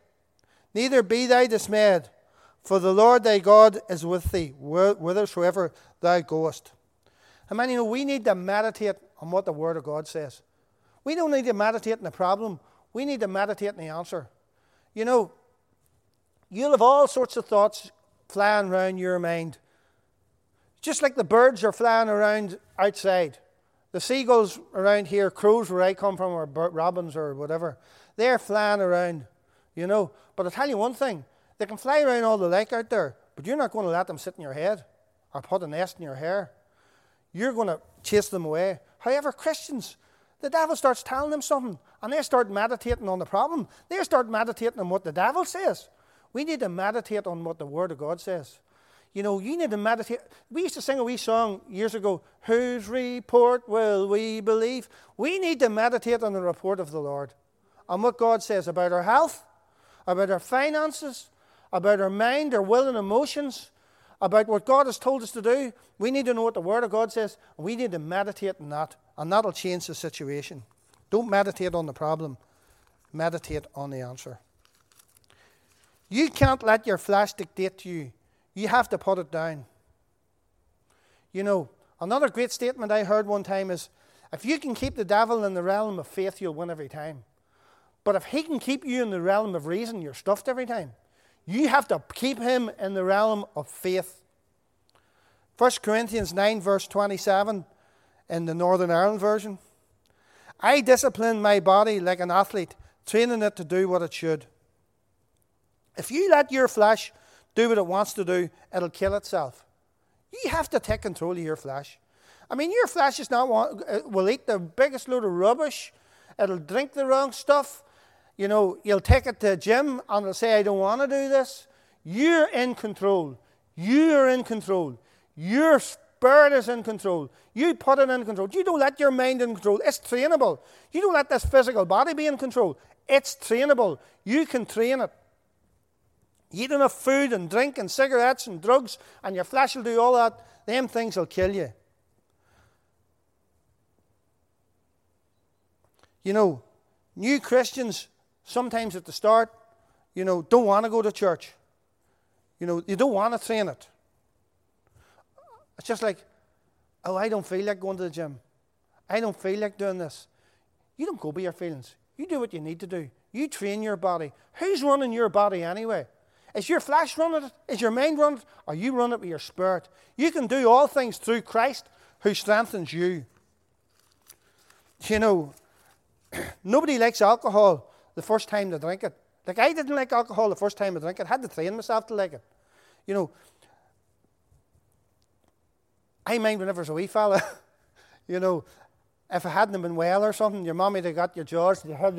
neither be thou dismayed for the Lord thy God is with thee, whithersoever thou goest. And man, you know, we need to meditate on what the Word of God says. We don't need to meditate on the problem, we need to meditate on the answer. You know, you'll have all sorts of thoughts flying around your mind. Just like the birds are flying around outside. The seagulls around here, crows where I come from, or robins or whatever, they're flying around, you know. But I'll tell you one thing they can fly around all the lake out there, but you're not going to let them sit in your head or put a nest in your hair. You're going to chase them away. However, Christians, the devil starts telling them something, and they start meditating on the problem. They start meditating on what the devil says. We need to meditate on what the Word of God says. You know, you need to meditate. We used to sing a wee song years ago, Whose report will we believe? We need to meditate on the report of the Lord, on what God says about our health, about our finances, about our mind, our will, and emotions, about what God has told us to do. We need to know what the Word of God says, and we need to meditate on that, and that'll change the situation. Don't meditate on the problem, meditate on the answer. You can't let your flesh dictate to you, you have to put it down. You know, another great statement I heard one time is if you can keep the devil in the realm of faith, you'll win every time. But if he can keep you in the realm of reason, you're stuffed every time. You have to keep him in the realm of faith. 1 Corinthians 9, verse 27 in the Northern Ireland version. I discipline my body like an athlete, training it to do what it should. If you let your flesh do what it wants to do, it'll kill itself. You have to take control of your flesh. I mean, your flesh is not want, uh, will eat the biggest load of rubbish. It'll drink the wrong stuff you know, you'll take it to a gym and they'll say, I don't want to do this. You're in control. You're in control. Your spirit is in control. You put it in control. You don't let your mind in control. It's trainable. You don't let this physical body be in control. It's trainable. You can train it. Eat enough food and drink and cigarettes and drugs, and your flesh will do all that. Them things will kill you. You know, new Christians sometimes at the start, you know, don't want to go to church. You know, you don't want to train it. It's just like, oh, I don't feel like going to the gym. I don't feel like doing this. You don't go by your feelings. You do what you need to do. You train your body. Who's running your body anyway? Is your flesh running it? Is your mind running it? Or you run it with your spirit? You can do all things through Christ who strengthens you. You know, nobody likes alcohol the first time to drink it. Like I didn't like alcohol the first time I drank it. I had to train myself to like it. You know, I mind whenever was a wee fella, you know, if I hadn't been well or something, your mommy would got your jaws you had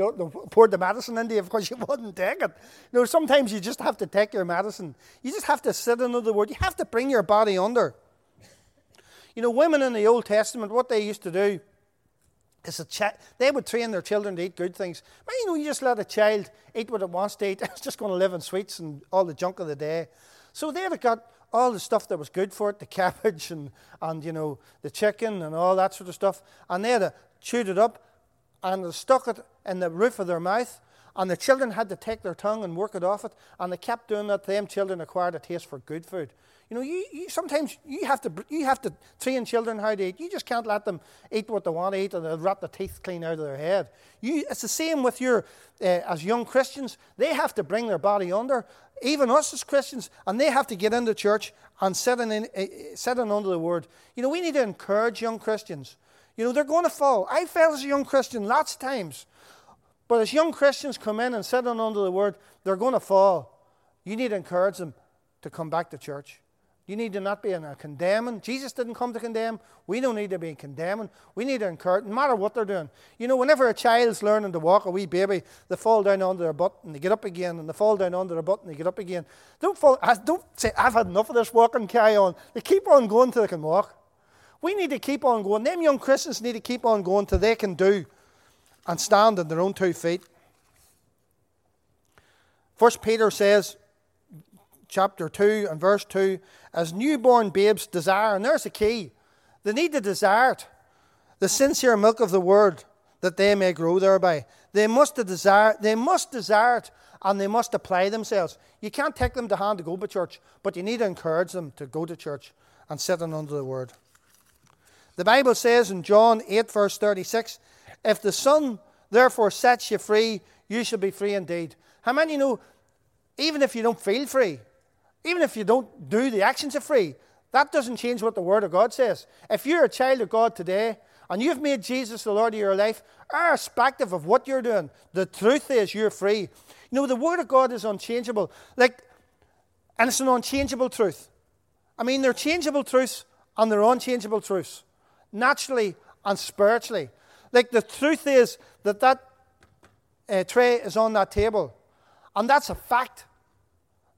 poured the medicine into you because you wouldn't take it. You know, sometimes you just have to take your medicine. You just have to sit under the word. You have to bring your body under. You know, women in the Old Testament, what they used to do is a chi- they would train their children to eat good things. But you know, you just let a child eat what it wants to eat. It's just going to live in sweets and all the junk of the day. So they'd have got all the stuff that was good for it, the cabbage and, and you know, the chicken and all that sort of stuff. And they had chewed it up and stuck it in the roof of their mouth. And the children had to take their tongue and work it off it. And they kept doing that. Them children acquired a taste for good food. You know, you, you, sometimes you have, to, you have to train children how to eat. You just can't let them eat what they want to eat and they'll rot the teeth clean out of their head. You, it's the same with your, uh, as young Christians, they have to bring their body under, even us as Christians, and they have to get into church and sit in, uh, sit in under the word. You know, we need to encourage young Christians. You know, they're going to fall. I fell as a young Christian lots of times. But as young Christians come in and sit under the word, they're going to fall. You need to encourage them to come back to church. You need to not be in a condemning. Jesus didn't come to condemn. We don't need to be condemning. We need to encourage, no matter what they're doing. You know, whenever a child's learning to walk, a wee baby, they fall down under their butt and they get up again, and they fall down under their butt and they get up again. Don't fall. Don't say I've had enough of this walking. Carry on. They keep on going till they can walk. We need to keep on going. Them young Christians need to keep on going till they can do and stand on their own two feet. First Peter says, chapter 2 and verse 2 as newborn babes desire, and there's the key. They need to desire it, the sincere milk of the word, that they may grow thereby. They must desire, they must desire it, and they must apply themselves. You can't take them to hand to go to church, but you need to encourage them to go to church and sit under the word. The Bible says in John 8, verse 36, if the Son therefore sets you free, you shall be free indeed. How many know, even if you don't feel free, even if you don't do the actions of free, that doesn't change what the Word of God says. If you're a child of God today and you've made Jesus the Lord of your life, irrespective of what you're doing, the truth is you're free. You know, the Word of God is unchangeable. Like, and it's an unchangeable truth. I mean, they're changeable truths and they're unchangeable truths, naturally and spiritually. Like, the truth is that that uh, tray is on that table, and that's a fact.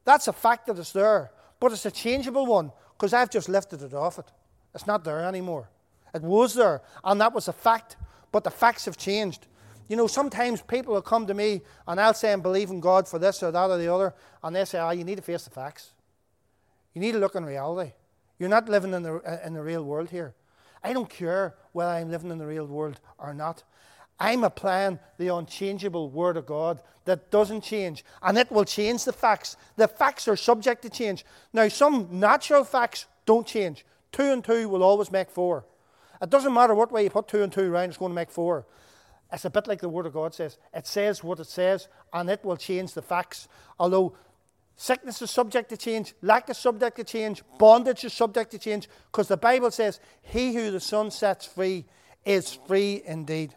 That's a fact that it's there, but it's a changeable one because I've just lifted it off it. It's not there anymore. It was there, and that was a fact, but the facts have changed. You know, sometimes people will come to me and I'll say I believe in God for this or that or the other, and they say, oh, you need to face the facts. You need to look in reality. You're not living in the, uh, in the real world here. I don't care whether I'm living in the real world or not. I'm applying the unchangeable Word of God that doesn't change, and it will change the facts. The facts are subject to change. Now, some natural facts don't change. Two and two will always make four. It doesn't matter what way you put two and two around, it's going to make four. It's a bit like the Word of God says. It says what it says, and it will change the facts. Although sickness is subject to change, lack is subject to change, bondage is subject to change, because the Bible says, He who the Son sets free is free indeed.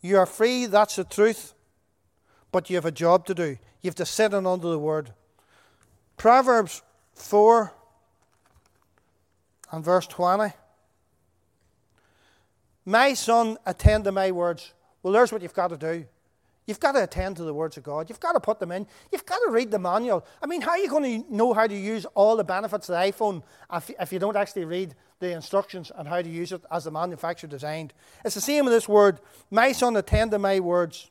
You are free, that's the truth, but you have a job to do. You have to sit in under the word. Proverbs 4 and verse 20. My son, attend to my words. Well, there's what you've got to do. You've got to attend to the words of God. You've got to put them in. You've got to read the manual. I mean, how are you going to know how to use all the benefits of the iPhone if, if you don't actually read the instructions on how to use it as the manufacturer designed? It's the same with this word. My son, attend to my words.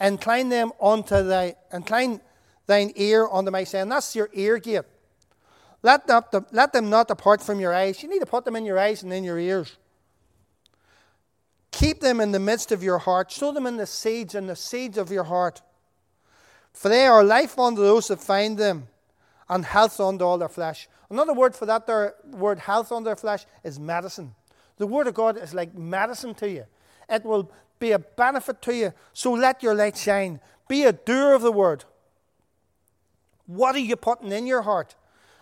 Incline them unto thy, incline thine ear unto my saying. That's your ear gate. Let, not, the, let them not depart from your eyes. You need to put them in your eyes and in your ears. Keep them in the midst of your heart. Sow them in the seeds and the seeds of your heart. For they are life unto those that find them, and health unto all their flesh. Another word for that there, word health unto their flesh is medicine. The word of God is like medicine to you. It will be a benefit to you. So let your light shine. Be a doer of the word. What are you putting in your heart?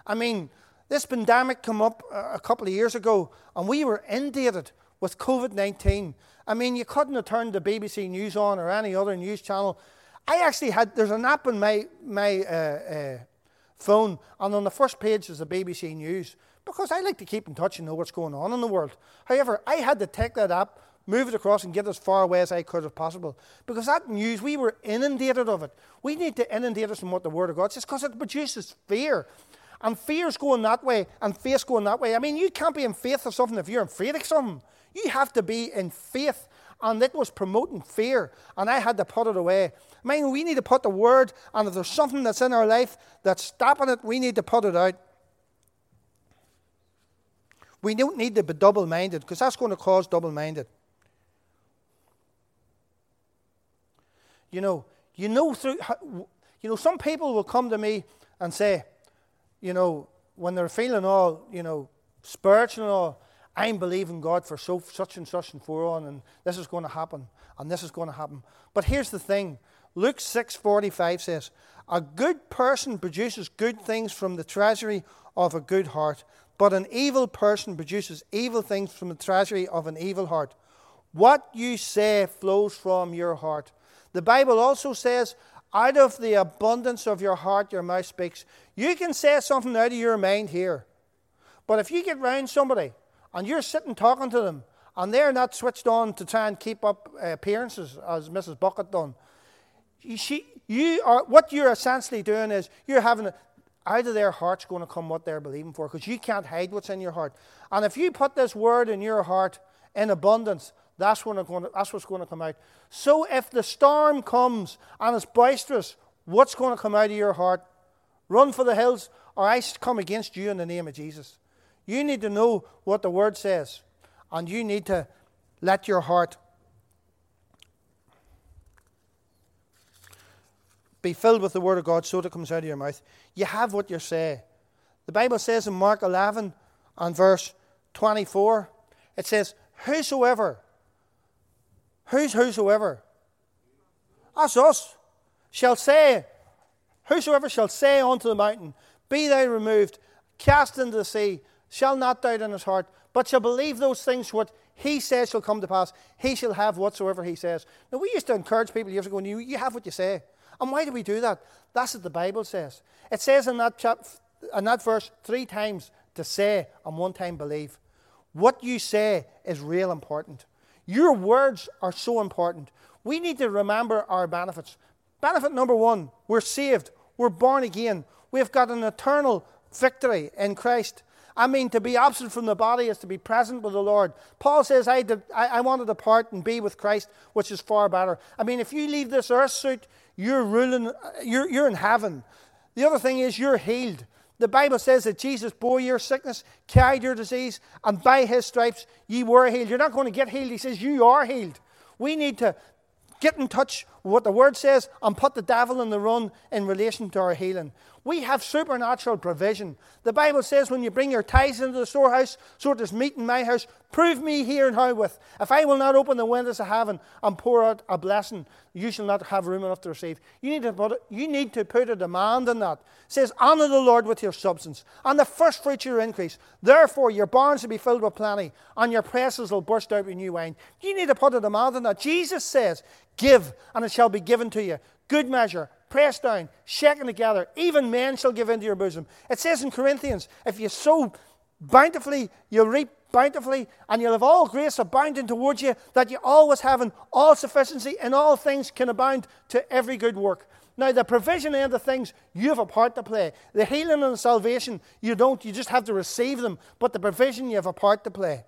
I mean, this pandemic came up a couple of years ago, and we were inundated with COVID 19. I mean, you couldn't have turned the BBC News on or any other news channel. I actually had, there's an app on my, my uh, uh, phone, and on the first page is the BBC News because I like to keep in touch and know what's going on in the world. However, I had to take that app, move it across, and get as far away as I could as possible because that news, we were inundated of it. We need to inundate us in what the Word of God says because it produces fear. And fear's going that way, and faith's going that way. I mean, you can't be in faith of something if you're in afraid of something. You have to be in faith and it was promoting fear, and I had to put it away. I mean, we need to put the word, and if there's something that's in our life that's stopping it, we need to put it out. We don't need to be double minded because that's going to cause double minded. You know, you know through you know some people will come to me and say, you know, when they're feeling all, you know, spiritual and all, I'm believing God for so, such and such and for on, and this is going to happen, and this is going to happen. But here's the thing Luke 6:45 says, A good person produces good things from the treasury of a good heart, but an evil person produces evil things from the treasury of an evil heart. What you say flows from your heart. The Bible also says, out of the abundance of your heart, your mouth speaks. You can say something out of your mind here. But if you get round somebody and you're sitting talking to them and they're not switched on to try and keep up uh, appearances, as Mrs. Bucket done, she, you are, what you're essentially doing is you're having a, out of their heart's going to come what they're believing for because you can't hide what's in your heart. And if you put this word in your heart in abundance, that's, when going to, that's what's going to come out. So if the storm comes and it's boisterous, what's going to come out of your heart? Run for the hills, or I come against you in the name of Jesus. You need to know what the word says, and you need to let your heart be filled with the word of God so that it comes out of your mouth. You have what you say. The Bible says in Mark 11 and verse 24, it says, Whosoever Who's whosoever? That's us. Shall say, Whosoever shall say unto the mountain, Be thou removed, cast into the sea, shall not doubt in his heart, but shall believe those things what he says shall come to pass, he shall have whatsoever he says. Now, we used to encourage people years ago, you, you have what you say. And why do we do that? That's what the Bible says. It says in that, chap, in that verse three times to say and one time believe. What you say is real important. Your words are so important. We need to remember our benefits. Benefit number one we're saved, we're born again, we've got an eternal victory in Christ. I mean, to be absent from the body is to be present with the Lord. Paul says, I, did, I, I want to depart and be with Christ, which is far better. I mean, if you leave this earth suit, you're ruling, you're, you're in heaven. The other thing is, you're healed. The Bible says that Jesus bore your sickness, carried your disease, and by his stripes ye were healed. You're not going to get healed. He says you are healed. We need to get in touch with what the word says and put the devil in the run in relation to our healing. We have supernatural provision. The Bible says, when you bring your tithes into the storehouse, so there's meat in my house, prove me here and how with. If I will not open the windows of heaven and pour out a blessing, you shall not have room enough to receive. You need to put, you need to put a demand on that. It says, Honour the Lord with your substance, and the first fruits of your increase. Therefore, your barns will be filled with plenty, and your presses will burst out with new wine. You need to put a demand on that. Jesus says, Give, and it shall be given to you. Good measure, pressed down, shaken together. Even men shall give into your bosom. It says in Corinthians, if you sow bountifully, you'll reap bountifully, and you'll have all grace abounding towards you, that you always having all sufficiency in all things can abound to every good work. Now, the provision end of things, you have a part to play. The healing and the salvation, you don't, you just have to receive them. But the provision, you have a part to play.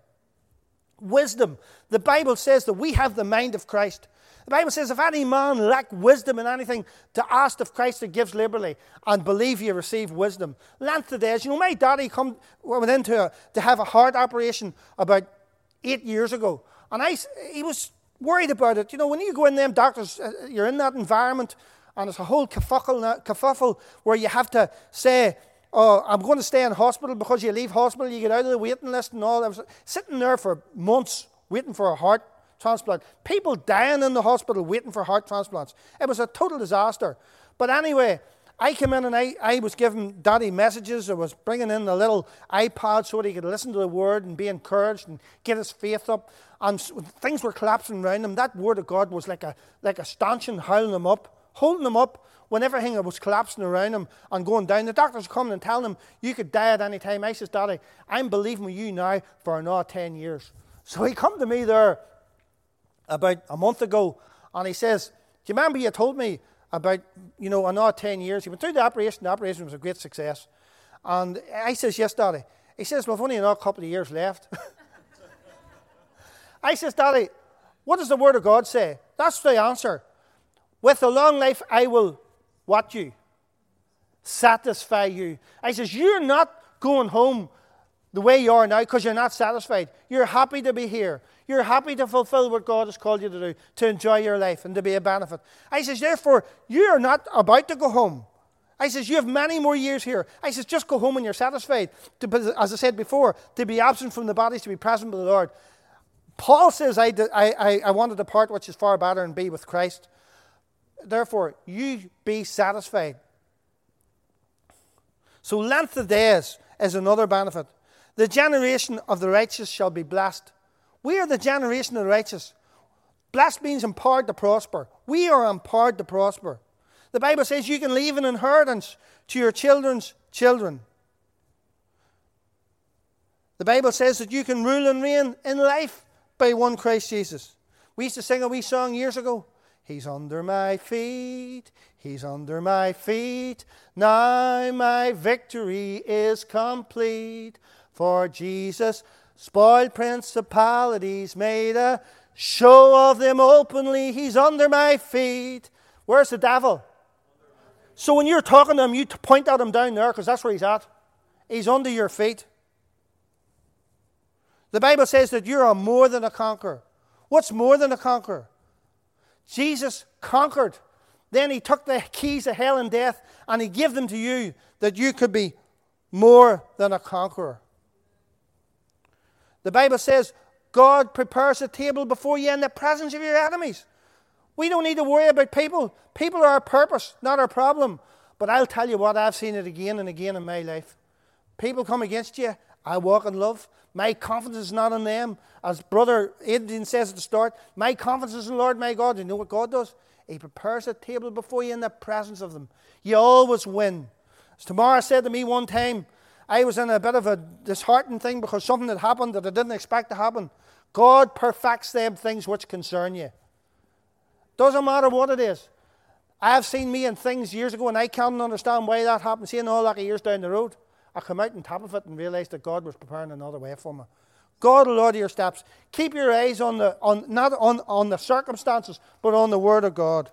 Wisdom. The Bible says that we have the mind of Christ. The Bible says, if any man lack wisdom in anything, to ask of Christ that gives liberally, and believe you receive wisdom. Length of days. You know, my daddy come, went in to, to have a heart operation about eight years ago. And I, he was worried about it. You know, when you go in them doctors, uh, you're in that environment, and it's a whole kerfuffle, kerfuffle where you have to say, oh, I'm going to stay in hospital because you leave hospital, you get out of the waiting list and all. I was sitting there for months waiting for a heart transplant. People dying in the hospital waiting for heart transplants. It was a total disaster. But anyway, I came in and I, I was giving Daddy messages. I was bringing in a little iPad so that he could listen to the word and be encouraged and get his faith up. And things were collapsing around him. That word of God was like a, like a stanchion howling him up, holding him up when everything was collapsing around him and going down. The doctors coming and telling him, You could die at any time. I says, Daddy, I'm believing with you now for another 10 years. So he come to me there about a month ago, and he says, Do you remember you told me about, you know, another 10 years? He went through the operation, the operation was a great success. And I says, Yes, Daddy. He says, Well, I've only another couple of years left. I says, Daddy, What does the Word of God say? That's the answer. With a long life, I will what you? Satisfy you. I says, You're not going home the way you are now because you're not satisfied. You're happy to be here. You're happy to fulfill what God has called you to do, to enjoy your life and to be a benefit. I says, Therefore, you're not about to go home. I says, You have many more years here. I says, Just go home when you're satisfied. To, as I said before, to be absent from the bodies, to be present with the Lord. Paul says, I, I, I want to depart, which is far better, and be with Christ. Therefore, you be satisfied. So, length of days is another benefit. The generation of the righteous shall be blessed. We are the generation of the righteous. Blessed means empowered to prosper. We are empowered to prosper. The Bible says you can leave an inheritance to your children's children. The Bible says that you can rule and reign in life by one Christ Jesus. We used to sing a wee song years ago. He's under my feet, he's under my feet. Now my victory is complete. For Jesus spoiled principalities, made a show of them openly. He's under my feet. Where's the devil? So when you're talking to him, you point at him down there because that's where he's at. He's under your feet. The Bible says that you are more than a conqueror. What's more than a conqueror? Jesus conquered. Then he took the keys of hell and death and he gave them to you that you could be more than a conqueror. The Bible says God prepares a table before you in the presence of your enemies. We don't need to worry about people. People are our purpose, not our problem. But I'll tell you what, I've seen it again and again in my life. People come against you. I walk in love. My confidence is not in them. As Brother Adrian says at the start, my confidence is in the Lord my God. You know what God does? He prepares a table before you in the presence of them. You always win. As Tamara said to me one time, I was in a bit of a disheartened thing because something had happened that I didn't expect to happen. God perfects them things which concern you. Doesn't matter what it is. I have seen me in things years ago, and I can't understand why that happened. Seeing all that years down the road, I come out on top of it and realised that God was preparing another way for me. God will order your steps. Keep your eyes on the on not on, on the circumstances, but on the Word of God.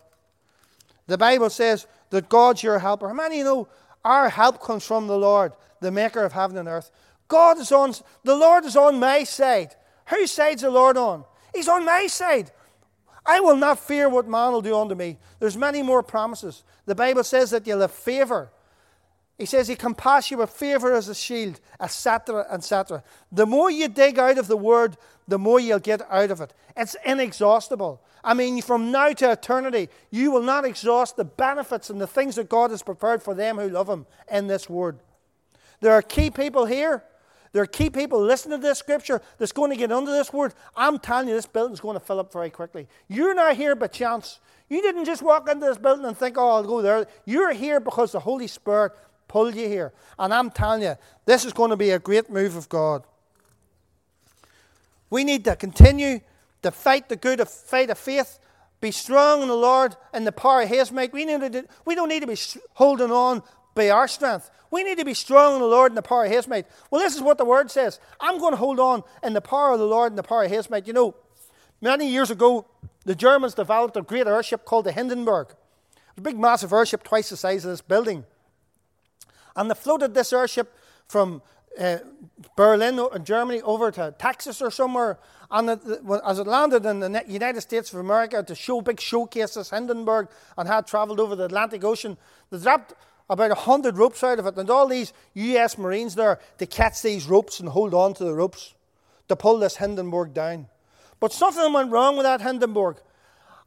The Bible says that God's your helper. How many you know our help comes from the Lord, the maker of heaven and earth? God is on the Lord is on my side. Whose side's the Lord on? He's on my side. I will not fear what man will do unto me. There's many more promises. The Bible says that you'll have favor. He says he can pass you with favor as a shield, etc., etc. The more you dig out of the word, the more you'll get out of it. It's inexhaustible. I mean, from now to eternity, you will not exhaust the benefits and the things that God has prepared for them who love Him in this word. There are key people here there are key people listening to this scripture that's going to get under this word. I'm telling you, this building's going to fill up very quickly. You're not here by chance. You didn't just walk into this building and think, oh, I'll go there. You're here because the Holy Spirit pulled you here. And I'm telling you, this is going to be a great move of God. We need to continue to fight the good fight of faith. Be strong in the Lord and the power of His might. We, need to, we don't need to be holding on by our strength. We need to be strong in the Lord and the power of His might. Well, this is what the Word says. I'm going to hold on in the power of the Lord and the power of His might. You know, many years ago, the Germans developed a great airship called the Hindenburg. a big, massive airship, twice the size of this building. And they floated this airship from uh, Berlin in Germany over to Texas or somewhere. And it, as it landed in the United States of America to show big showcases, Hindenburg and had travelled over the Atlantic Ocean, they dropped about a hundred ropes out of it, and all these US Marines there to catch these ropes and hold on to the ropes to pull this Hindenburg down. But something went wrong with that Hindenburg.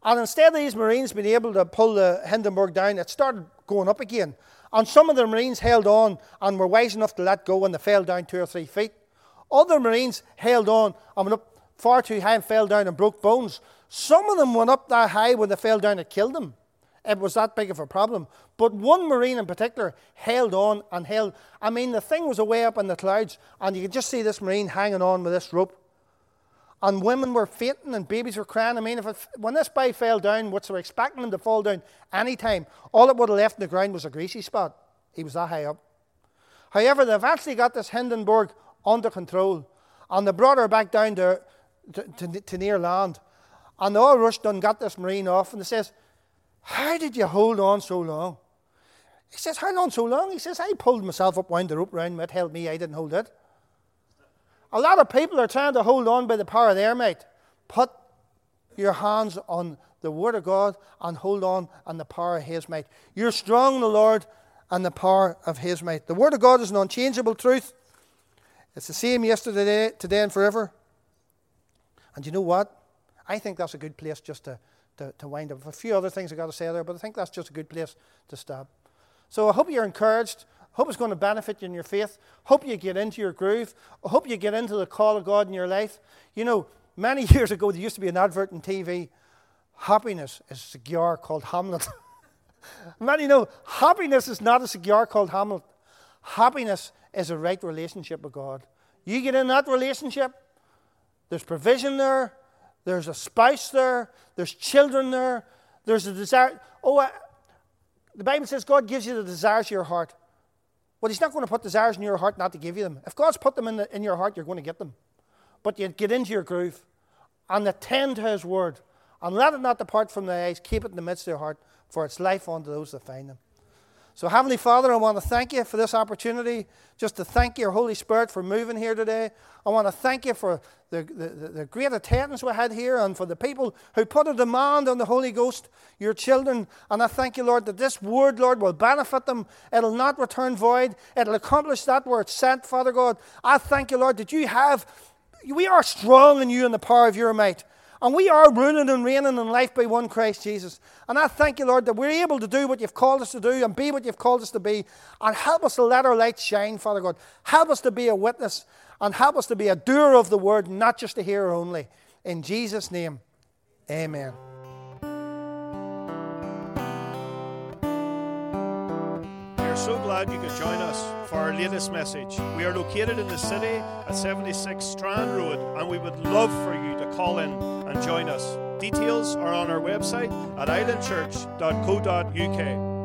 And instead of these Marines being able to pull the Hindenburg down, it started going up again. And some of the Marines held on and were wise enough to let go when they fell down two or three feet. Other Marines held on and went up far too high and fell down and broke bones. Some of them went up that high when they fell down and killed them it was that big of a problem. But one Marine in particular held on and held. I mean, the thing was away up in the clouds, and you could just see this Marine hanging on with this rope. And women were fainting and babies were crying. I mean, if it, when this boy fell down, which they expecting him to fall down any time, all it would have left in the ground was a greasy spot. He was that high up. However, they eventually got this Hindenburg under control, and they brought her back down to, to, to, to near land. And they all rushed and got this Marine off, and he says, How did you hold on so long? He says, How long so long? He says, I pulled myself up, wound the rope round it held me, I didn't hold it. A lot of people are trying to hold on by the power of their might. Put your hands on the Word of God and hold on on the power of His might. You're strong in the Lord and the power of His might. The Word of God is an unchangeable truth. It's the same yesterday, today, and forever. And you know what? I think that's a good place just to, to, to wind up. A few other things I've got to say there, but I think that's just a good place to stop. So I hope you're encouraged. Hope it's going to benefit you in your faith. Hope you get into your groove. Hope you get into the call of God in your life. You know, many years ago, there used to be an advert on TV. Happiness is a cigar called Hamlet. many know happiness is not a cigar called Hamlet. Happiness is a right relationship with God. You get in that relationship, there's provision there, there's a spouse there, there's children there, there's a desire. Oh, uh, the Bible says God gives you the desires of your heart. Well, He's not going to put desires in your heart not to give you them. If God's put them in, the, in your heart, you're going to get them. But you get into your groove and attend to His word and let it not depart from thy eyes. Keep it in the midst of your heart, for it's life unto those that find them. So, Heavenly Father, I want to thank you for this opportunity, just to thank your Holy Spirit for moving here today. I want to thank you for the, the, the, great attendance we had here and for the people who put a demand on the Holy Ghost, your children. And I thank you, Lord, that this word, Lord, will benefit them. It'll not return void, it'll accomplish that where it's sent, Father God. I thank you, Lord, that you have, we are strong in you and the power of your might. And we are ruling and reigning in life by one Christ Jesus. And I thank you, Lord, that we're able to do what you've called us to do and be what you've called us to be. And help us to let our light shine, Father God. Help us to be a witness and help us to be a doer of the word, not just a hearer only. In Jesus' name, amen. So glad you could join us for our latest message. We are located in the city at 76 Strand Road, and we would love for you to call in and join us. Details are on our website at islandchurch.co.uk.